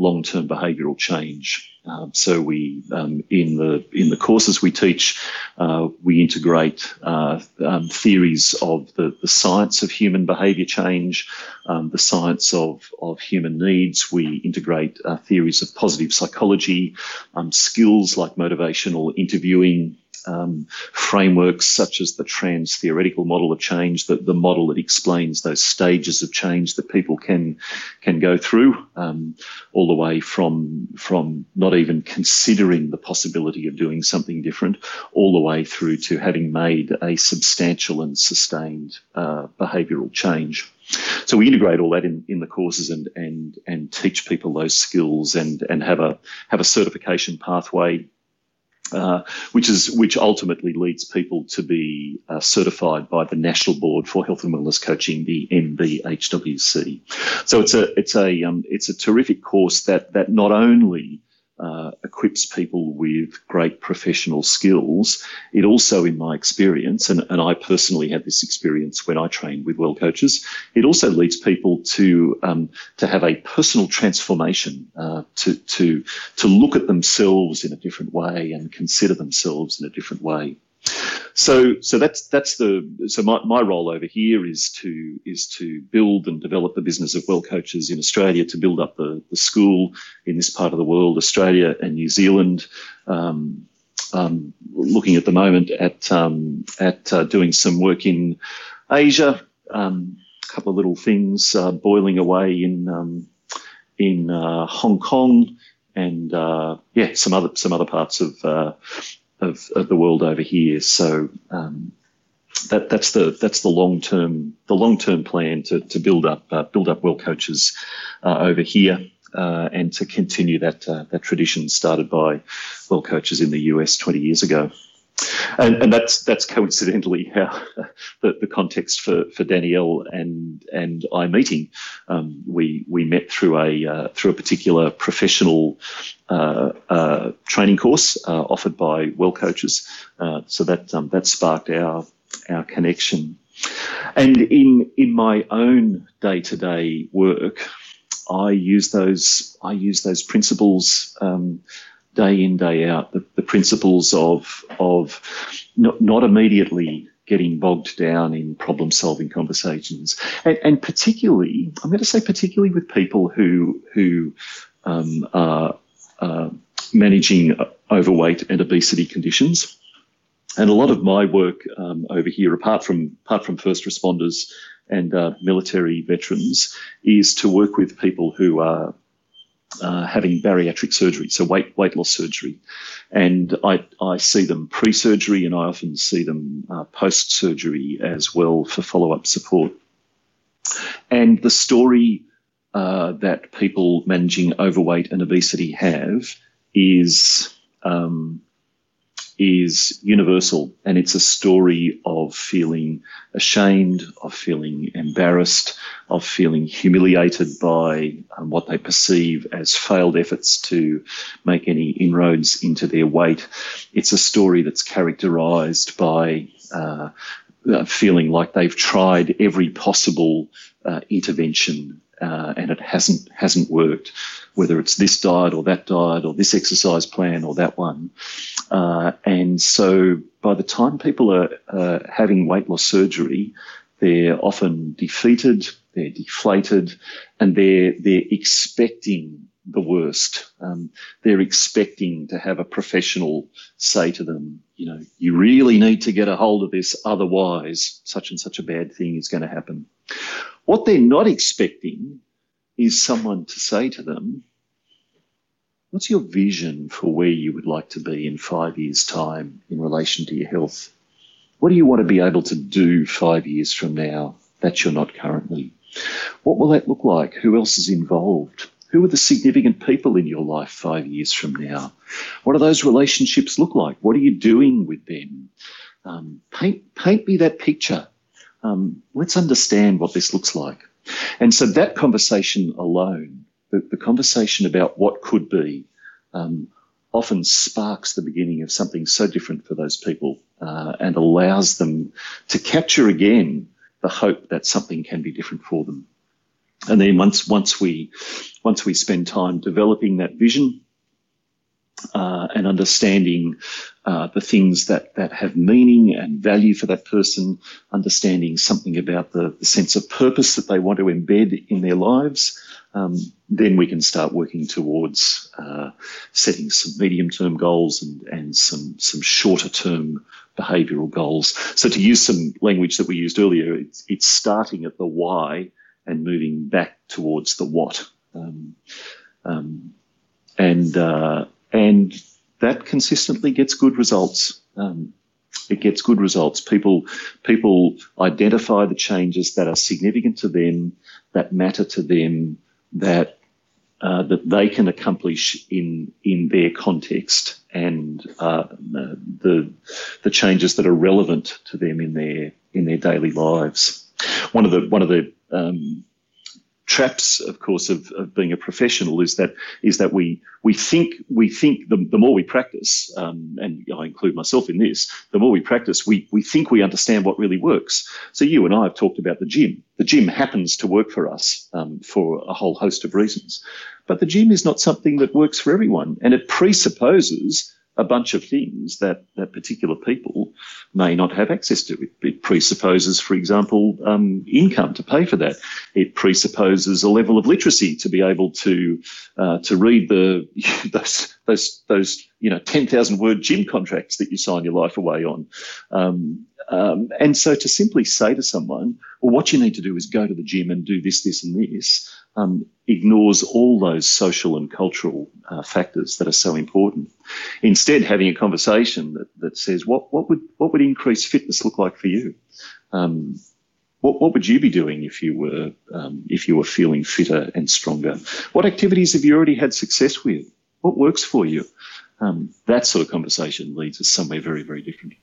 long-term behavioural change. Um, so we, um, in the in the courses we teach, uh, we integrate uh, um, theories of the, the science of human behaviour change, um, the science of of human needs. We integrate uh, theories of positive psychology, um, skills like motivational interviewing, um, frameworks such as the trans theoretical model of change, the, the model that explains those stages of change that people can can go through, um, all the way from from not even considering the possibility of doing something different, all the way through to having made a substantial and sustained uh, behavioural change. So we integrate all that in, in the courses and and and teach people those skills and and have a have a certification pathway uh, which is which ultimately leads people to be uh, certified by the National Board for Health and Wellness Coaching, the NBHWC. So it's a it's a um, it's a terrific course that that not only uh, equips people with great professional skills. It also, in my experience, and, and I personally had this experience when I trained with Wellcoaches, it also leads people to um, to have a personal transformation, uh, to to to look at themselves in a different way and consider themselves in a different way. So, so that's that's the so my, my role over here is to is to build and develop the business of Wellcoaches in Australia, to build up the, the school in this part of the world, Australia and New Zealand. Um, um, looking at the moment at um, at uh, doing some work in Asia, um, a couple of little things uh, boiling away in um, in uh, Hong Kong, and uh, yeah, some other some other parts of uh, of, of the world over here. So um, that that's the that's the long term the long term plan to, to build up uh, build up Wellcoaches uh, over here. Uh, and to continue that uh, that tradition started by Wellcoaches in the US 20 years ago. And, and, that's that's coincidentally how the, the context for, for Danielle and and I meeting. Um, we we met through a uh, through a particular professional uh, uh, training course uh, offered by Wellcoaches. Uh, so that um, that sparked our our connection. And in in my own day to day work, I use those I use those principles. Um, day in day out the, the principles of of not, not immediately getting bogged down in problem solving conversations. And, and, particularly i'm going to say particularly with people who who um, are, are managing overweight and obesity conditions. And a lot of my work um, over here apart from apart from first responders and uh, military veterans is to work with people who are uh, having bariatric surgery, so weight weight loss surgery, and I I see them pre surgery, and I often see them uh, post surgery as well for follow up support. And the story uh, that people managing overweight and obesity have is um, is universal and it's a story of feeling ashamed, of feeling embarrassed, of feeling humiliated by um, what they perceive as failed efforts to make any inroads into their weight. It's a story that's characterized by uh, uh, feeling like they've tried every possible uh, intervention uh, and it hasn't hasn't worked. Whether it's this diet or that diet or this exercise plan or that one, uh, and so by the time people are uh, having weight loss surgery, they're often defeated, they're deflated, and they're they're expecting the worst. Um, they're expecting to have a professional say to them, you know, you really need to get a hold of this, otherwise, such and such a bad thing is going to happen. What they're not expecting is someone to say to them, What's your vision for where you would like to be in five years' time in relation to your health? What do you want to be able to do five years from now that you're not currently? What will that look like? Who else is involved? Who are the significant people in your life five years from now? What do those relationships look like? What are you doing with them? Um, paint, paint me that picture. Um, let's understand what this looks like. And so that conversation alone, the, the conversation about what could be, um, often sparks the beginning of something so different for those people uh, and allows them to capture again the hope that something can be different for them. And then once once we once we spend time developing that vision uh, and understanding uh, the things that that have meaning and value for that person, understanding something about the, the sense of purpose that they want to embed in their lives, um, then we can start working towards uh, setting some medium-term goals and, and some some shorter-term behavioural goals. So to use some language that we used earlier, it's, it's starting at the why and moving back towards the what. Um, um, and uh, and that consistently gets good results. Um, it gets good results. People people identify the changes that are significant to them, that matter to them, that uh, that they can accomplish in in their context, and uh, the the changes that are relevant to them in their in their daily lives. One of the one of the um, traps, of course, of, of, being a professional is that is that we we think we think the, the more we practice, um, and I include myself in this, the more we practice, we we think we understand what really works. So you and I have talked about the gym. The gym happens to work for us um, for a whole host of reasons, but the gym is not something that works for everyone, and it presupposes a bunch of things that, that particular people may not have access to. It, it presupposes, for example, um, income to pay for that. It presupposes a level of literacy to be able to uh, to read the those those those you know ten thousand word gym contracts that you sign your life away on. Um, um, and so to simply say to someone, well, what you need to do is go to the gym and do this, this, and this, um, ignores all those social and cultural uh, factors that are so important. Instead, having a conversation that, that says, what, what would what would increased fitness look like for you? Um, what, what would you be doing if you were um, if you were feeling fitter and stronger? What activities have you already had success with? What works for you? Um, that sort of conversation leads us somewhere very very different.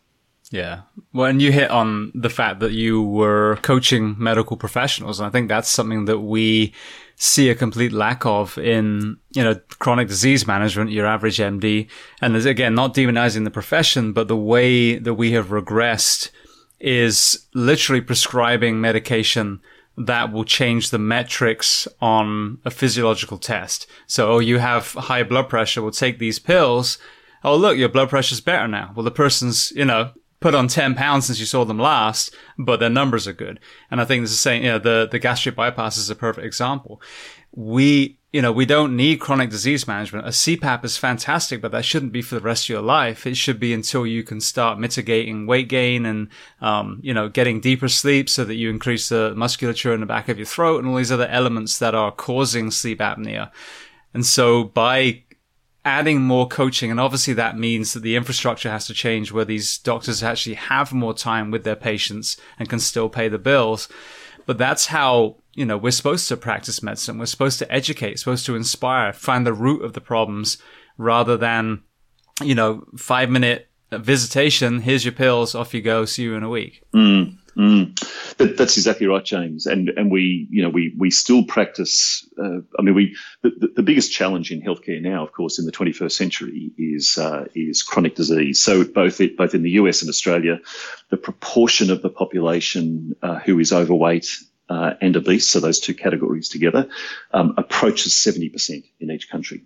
Yeah. Well, and you hit on the fact that you were coaching medical professionals. And I think that's something that we see a complete lack of in, you know, chronic disease management, your average MD. And again, not demonizing the profession, but the way that we have regressed is literally prescribing medication that will change the metrics on a physiological test. So, oh, you have high blood pressure. We'll take these pills. Oh, look, your blood pressure's better now. Well, the person's, you know, put on 10 pounds since you saw them last, but their numbers are good. And I think this is saying, you know, the, the gastric bypass is a perfect example. We, you know, we don't need chronic disease management. A CPAP is fantastic, but that shouldn't be for the rest of your life. It should be until you can start mitigating weight gain and, um, you know, getting deeper sleep so that you increase the musculature in the back of your throat and all these other elements that are causing sleep apnea. And so by adding more coaching, and obviously that means that the infrastructure has to change where these doctors actually have more time with their patients and can still pay the bills. But that's how, you know, we're supposed to practice medicine. We're supposed to educate, supposed to inspire, find the root of the problems rather than, you know, five minute visitation. Here's your pills. Off you go. See you in a week. Mm. Mm, that, that's exactly right, James. And and we, you know, we we still practice. Uh, I mean, we the, the biggest challenge in healthcare now, of course, in the 21st century is uh, is chronic disease. So both it, both in the US and Australia, the proportion of the population uh, who is overweight uh, and obese, so those two categories together, um, approaches 70% in each country.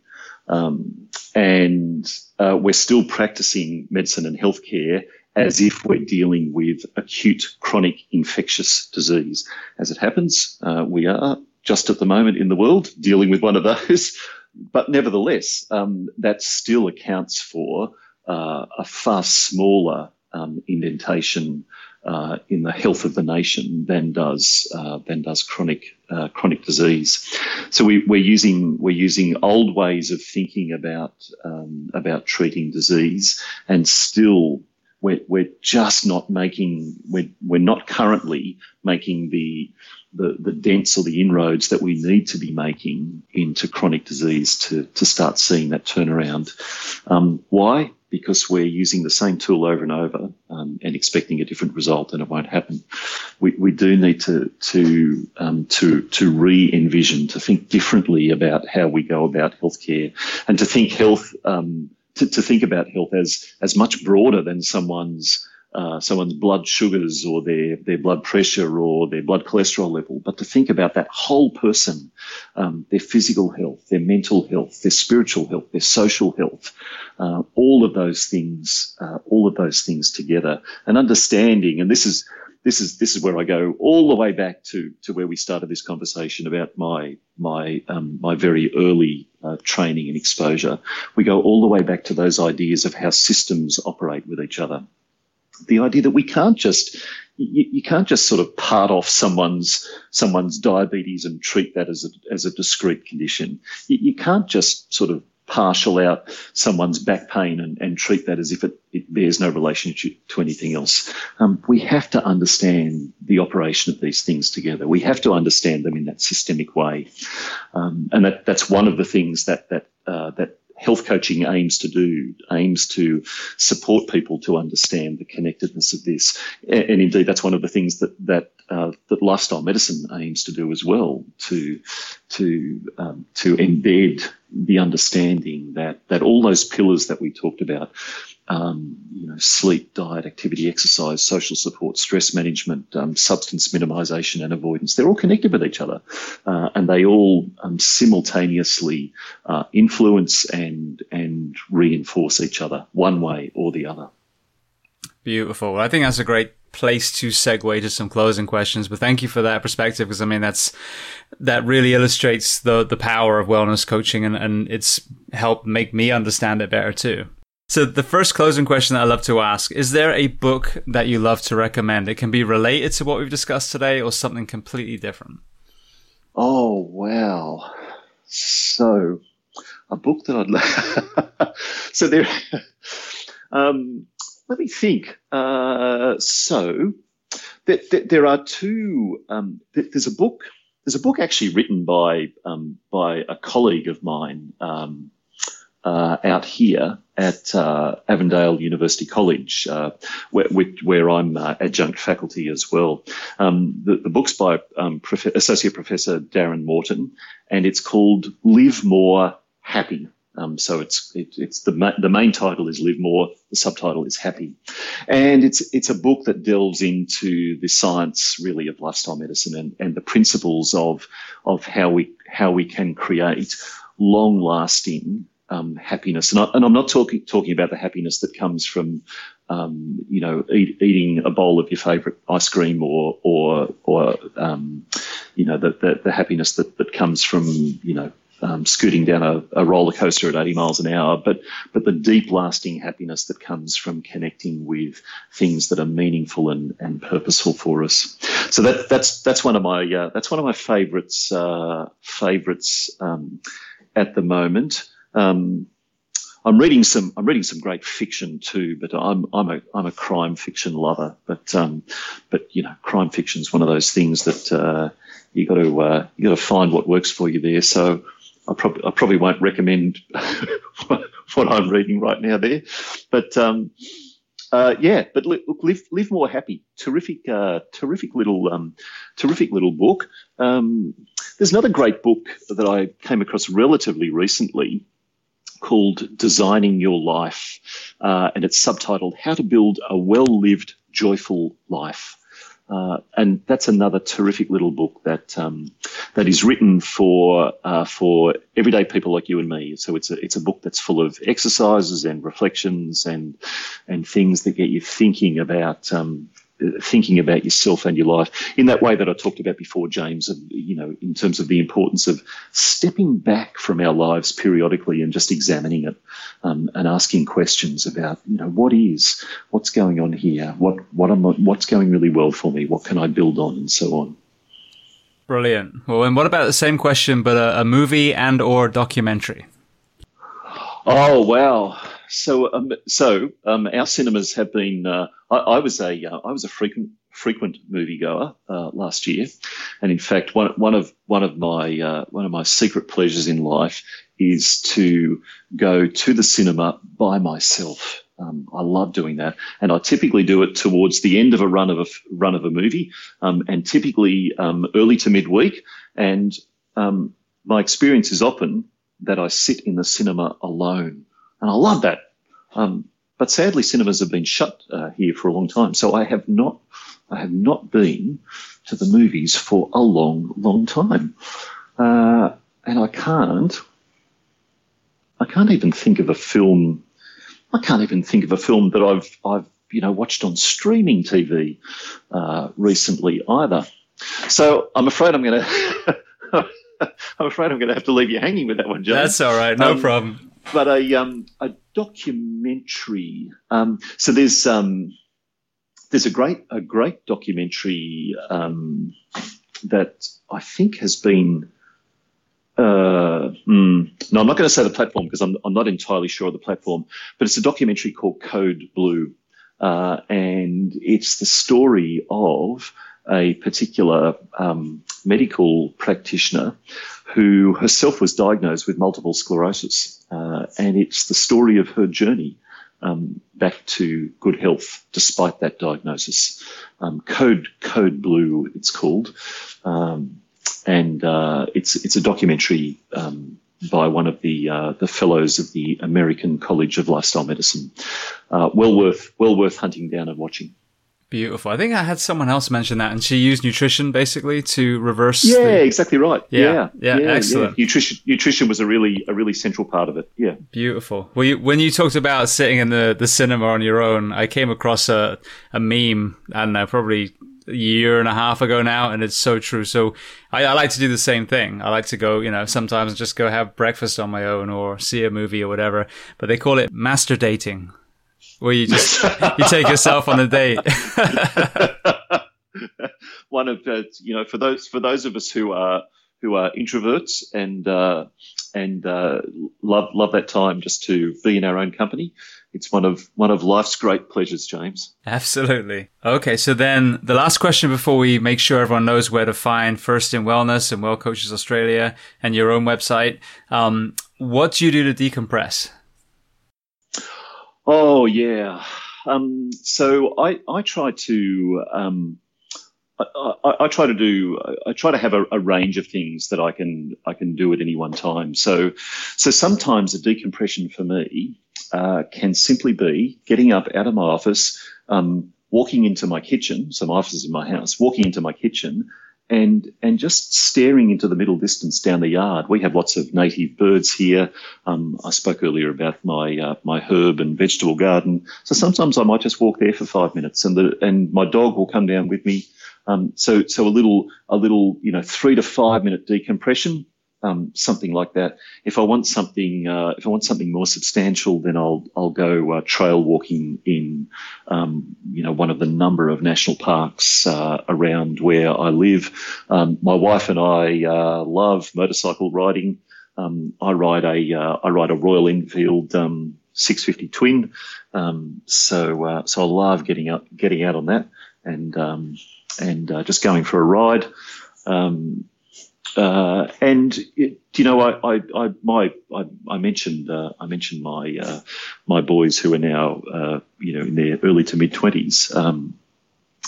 Um, and uh, we're still practicing medicine and healthcare as if we're dealing with acute chronic infectious disease. As it happens, uh, we are just at the moment in the world dealing with one of those, but nevertheless, um, that still accounts for uh, a far smaller um, indentation uh, in the health of the nation than does uh, than does chronic uh, chronic disease. So we, are using we're using old ways of thinking about um, about treating disease, and still we're, we're just not making, we're, we're not currently making the, the, the dents or the inroads that we need to be making into chronic disease to, to start seeing that turnaround. Um, why? Because we're using the same tool over and over um, and expecting a different result, and it won't happen. We, we do need to to um, to to re-envision, to think differently about how we go about healthcare, and to think health um, to, to think about health as as much broader than someone's uh, someone's blood sugars or their, their blood pressure or their blood cholesterol level, but to think about that whole person, um, their physical health, their mental health, their spiritual health, their social health, uh, all of those things, uh, all of those things together, and understanding. And this is this is this is where I go all the way back to to where we started this conversation about my my um, my very early uh, training and exposure. We go all the way back to those ideas of how systems operate with each other the idea that we can't just you, can't just sort of part off someone's someone's diabetes and treat that as a as a discrete condition. You can't just sort of partial out someone's back pain and, and treat that as if it, it bears no relationship to anything else. Um, we have to understand the operation of these things together. We have to understand them in that systemic way, um, and that, that's one of the things that that uh, that health coaching aims to do, aims to support people to understand the connectedness of this. And, and indeed, that's one of the things that that uh, that lifestyle medicine aims to do as well, to to um, to embed the understanding that that all those pillars that we talked about um, you know, sleep, diet, activity, exercise, social support, stress management, um, substance minimization and avoidance. They're all connected with each other, uh, and they all um, simultaneously uh, influence and and reinforce each other, one way or the other. Beautiful. I think that's a great place to segue to some closing questions. But thank you for that perspective because I mean that's that really illustrates the the power of wellness coaching and, and it's helped make me understand it better too. So the first closing question that I love to ask, is there a book that you love to recommend? It can be related to what we've discussed today or something completely different. Oh, wow. So a book that I'd love. so there, um, let me think. Uh, so there, there, are two, um, there's a book, there's a book actually written by, um, by a colleague of mine, um, uh, out here at uh, Avondale University College, uh, where, where, I'm uh, adjunct faculty as well. Um, the, the, book's by um, Prof- Associate Professor Darren Morton, and it's called Live More Happy. Um, so it's it, it's the ma- the main title is Live More, the subtitle is Happy, and it's it's a book that delves into the science really of lifestyle medicine and, and the principles of of how we how we can create long lasting um, happiness. And, I, am not talking talking about the happiness that comes from, um, you know, eat, eating a bowl of your favourite ice cream or or or um, you know the, the, the happiness that that comes from you know. Um, scooting down a, a, roller coaster at 80 miles an hour, but but the deep, lasting happiness that comes from connecting with things that are meaningful and, and purposeful for us. So that that's that's one of my uh, that's one of my favourites uh, favourites um, at the moment. Um, I'm reading some. I'm reading some great fiction too, but I'm I'm a I'm a crime fiction lover. But um, but you know, crime fiction is one of those things that uh, you got to uh, you got to find what works for you there. So I probably I probably won't recommend what, I'm reading right now there, but um, uh, yeah. But look, live live more happy. Terrific, uh, terrific little um, terrific little book. Um, there's another great book that I came across relatively recently called Designing Your Life, uh, and it's subtitled How to Build a Well Lived, Joyful Life. Uh, and that's another terrific little book that um, that is written for uh, for everyday people like you and me. So it's a it's a book that's full of exercises and reflections and and things that get you thinking about um, thinking about yourself and your life in that way that I talked about before, James, of, you know, in terms of the importance of stepping back from our lives periodically and just examining it um, and asking questions about, you know, what is, what's going on here? What, what am I, what's going really well for me? What can I build on and so on? Brilliant. Well, and what about the same question, but a, a movie and or documentary? Oh, wow so, um, so um, our cinemas have been. Uh, I, I, was a uh, I was a frequent frequent moviegoer uh, last year, and in fact, one one of one of my uh, one of my secret pleasures in life is to go to the cinema by myself. Um, I love doing that, and I typically do it towards the end of a run of a run of a movie, um, and typically um, early to midweek. And um, my experience is often that I sit in the cinema alone, and I love that. Um, but sadly, cinemas have been shut uh, here for a long time, so I have not, I have not been to the movies for a long, long time, uh, and I can't, I can't even think of a film. I can't even think of a film that I've, I've, you know, watched on streaming TV uh, recently either. So I'm afraid I'm going to. I'm afraid I'm going to have to leave you hanging with that one, John. That's all right, no um, problem. But a um, a documentary. Um, so there's um, there's a great a great documentary um, that I think has been. Uh, mm, no, I'm not going to say the platform because I'm, I'm not entirely sure of the platform, but it's a documentary called Code Blue. Uh, and it's the story of a particular um, medical practitioner who herself was diagnosed with multiple sclerosis. Uh, and it's the story of her journey um, back to good health despite that diagnosis. Um, Code Code Blue, it's called, um, and uh, it's it's a documentary um, by one of the uh, the fellows of the American College of Lifestyle Medicine. Uh, well worth well worth hunting down and watching. Beautiful. I think I had someone else mention that, and she used nutrition basically to reverse. Yeah, the... exactly right. Yeah, yeah, yeah, yeah excellent. Yeah. Nutrition, nutrition was a really, a really central part of it. Yeah, beautiful. Well, you, when you talked about sitting in the, the cinema on your own, I came across a a meme, and probably a year and a half ago now, and it's so true. So I, I like to do the same thing. I like to go, you know, sometimes just go have breakfast on my own or see a movie or whatever. But they call it master dating where you just you take yourself on a date. One of uh, you know for those for those of us who are who are introverts and uh, and uh, love love that time just to be in our own company. It's one of one of life's great pleasures, James. Absolutely. Okay, so then the last question before we make sure everyone knows where to find First in Wellness and Wellcoaches Australia and your own website. Um, what do you do to decompress? Oh yeah. Um, so I I try to um, I, I, I, try to do I try to have a, a, range of things that I can I can do at any one time. So so sometimes a decompression for me uh, can simply be getting up out of my office, um, walking into my kitchen. So my office is in my house. Walking into my kitchen and and just staring into the middle distance down the yard. We have lots of native birds here. Um, I spoke earlier about my uh, my herb and vegetable garden. So sometimes I might just walk there for five minutes, and the and my dog will come down with me. Um, so so a little a little you know three to five minute decompression um, something like that. If I want something, uh, if I want something more substantial, then I'll I'll go uh, trail walking in, um, you know, one of the number of national parks uh, around where I live. Um, my wife and I uh, love motorcycle riding. Um, I ride a uh, I ride a Royal Enfield um, 650 twin, um, so uh, so I love getting out getting out on that and and just going for a ride. Um, uh, and it, you know, I, I, I my, I, I mentioned, uh, I mentioned my, uh, my boys who are now, uh, you know, in their early to mid twenties. Um,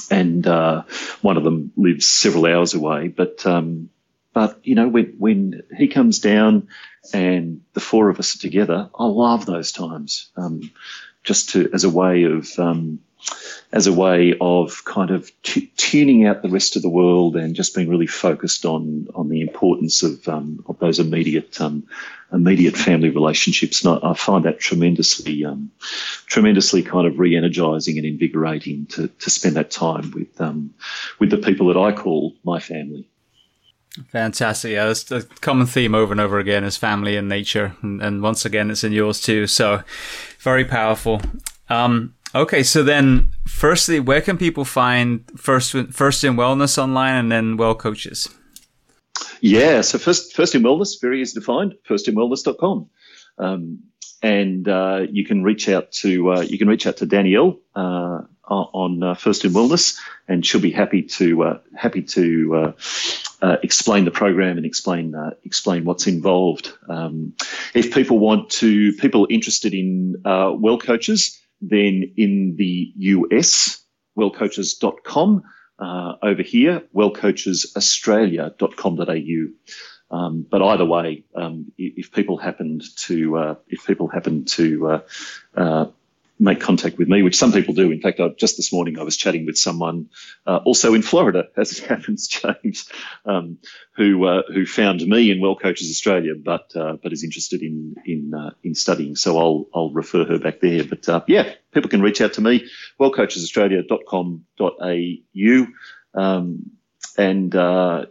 and, uh, one of them lives several hours away, but, um, but you know, when, when he comes down and the four of us are together, I love those times, um, just to, as a way of, um, as a way of kind of t- tuning out the rest of the world and just being really focused on on the importance of um, of those immediate um, immediate family relationships. And I, I find that tremendously um, tremendously kind of re-energizing and invigorating to to spend that time with um, with the people that I call my family. Fantastic. Yeah, that's a common theme over and over again is family and nature. And, and once again, it's in yours too. So very powerful. Um, Okay, so then, firstly, where can people find first first in wellness online, and then Wellcoaches? Yeah, so first first in wellness very easy to find. Firstinwellness.com. Um, and uh, you can reach out to uh, you can reach out to Danielle uh, on uh, First in Wellness, and she'll be happy to uh, happy to uh, explain the program and explain explain what's involved. Um, if people want to, people interested in Wellcoaches, then in the US, wellcoaches.com. over here, wellcoachesaustralia.com.au. Um, but either way, um, if people happened to uh, if people happened to uh, uh, make contact with me, which some people do. In fact, I, just this morning I was chatting with someone uh, also in Florida, as it happens, James, um, who uh, who found me in Wellcoaches Australia, but uh, but is interested in in in studying. So I'll I'll refer her back there. But yeah, people can reach out to me, wellcoachesaustralia.com.au. Um, and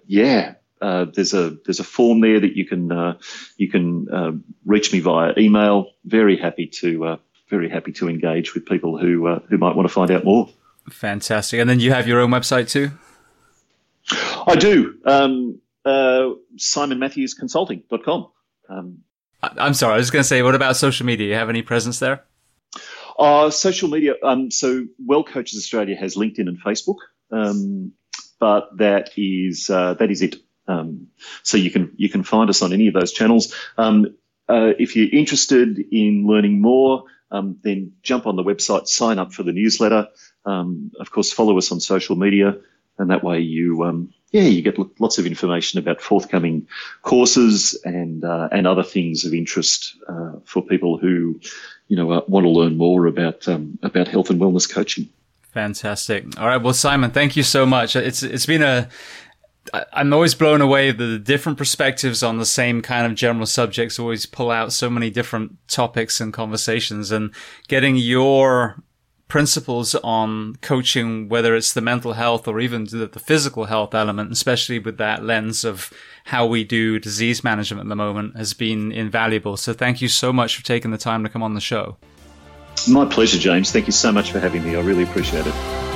yeah, uh, there's a there's a form there that you can uh, you can uh, reach me via email. Very happy to uh, very happy to engage with people who uh, who might want to find out more. Fantastic, and then you have your own website too. I do. Um, SimonMatthewsConsulting.com. Um, I'm sorry, I was going to say, what about social media? You have any presence there? Uh, social media. Um, so, Wellcoaches Australia has LinkedIn and Facebook, um, but that is uh, that is it. Um, so you can you can find us on any of those channels. Um, uh, if you're interested in learning more, um, then jump on the website, sign up for the newsletter. Um, of course, follow us on social media, and that way you um, yeah you get lots of information about forthcoming courses and uh, and other things of interest uh, for people who you know uh, want to learn more about um, about health and wellness coaching. Fantastic. All right. Well, Simon, thank you so much. It's it's been a I'm always blown away that the different perspectives on the same kind of general subjects always pull out so many different topics and conversations and getting your principles on coaching, whether it's the mental health or even the, the physical health element, especially with that lens of how we do disease management at the moment has been invaluable. So thank you so much for taking the time to come on the show. My pleasure, James. Thank you so much for having me. I really appreciate it.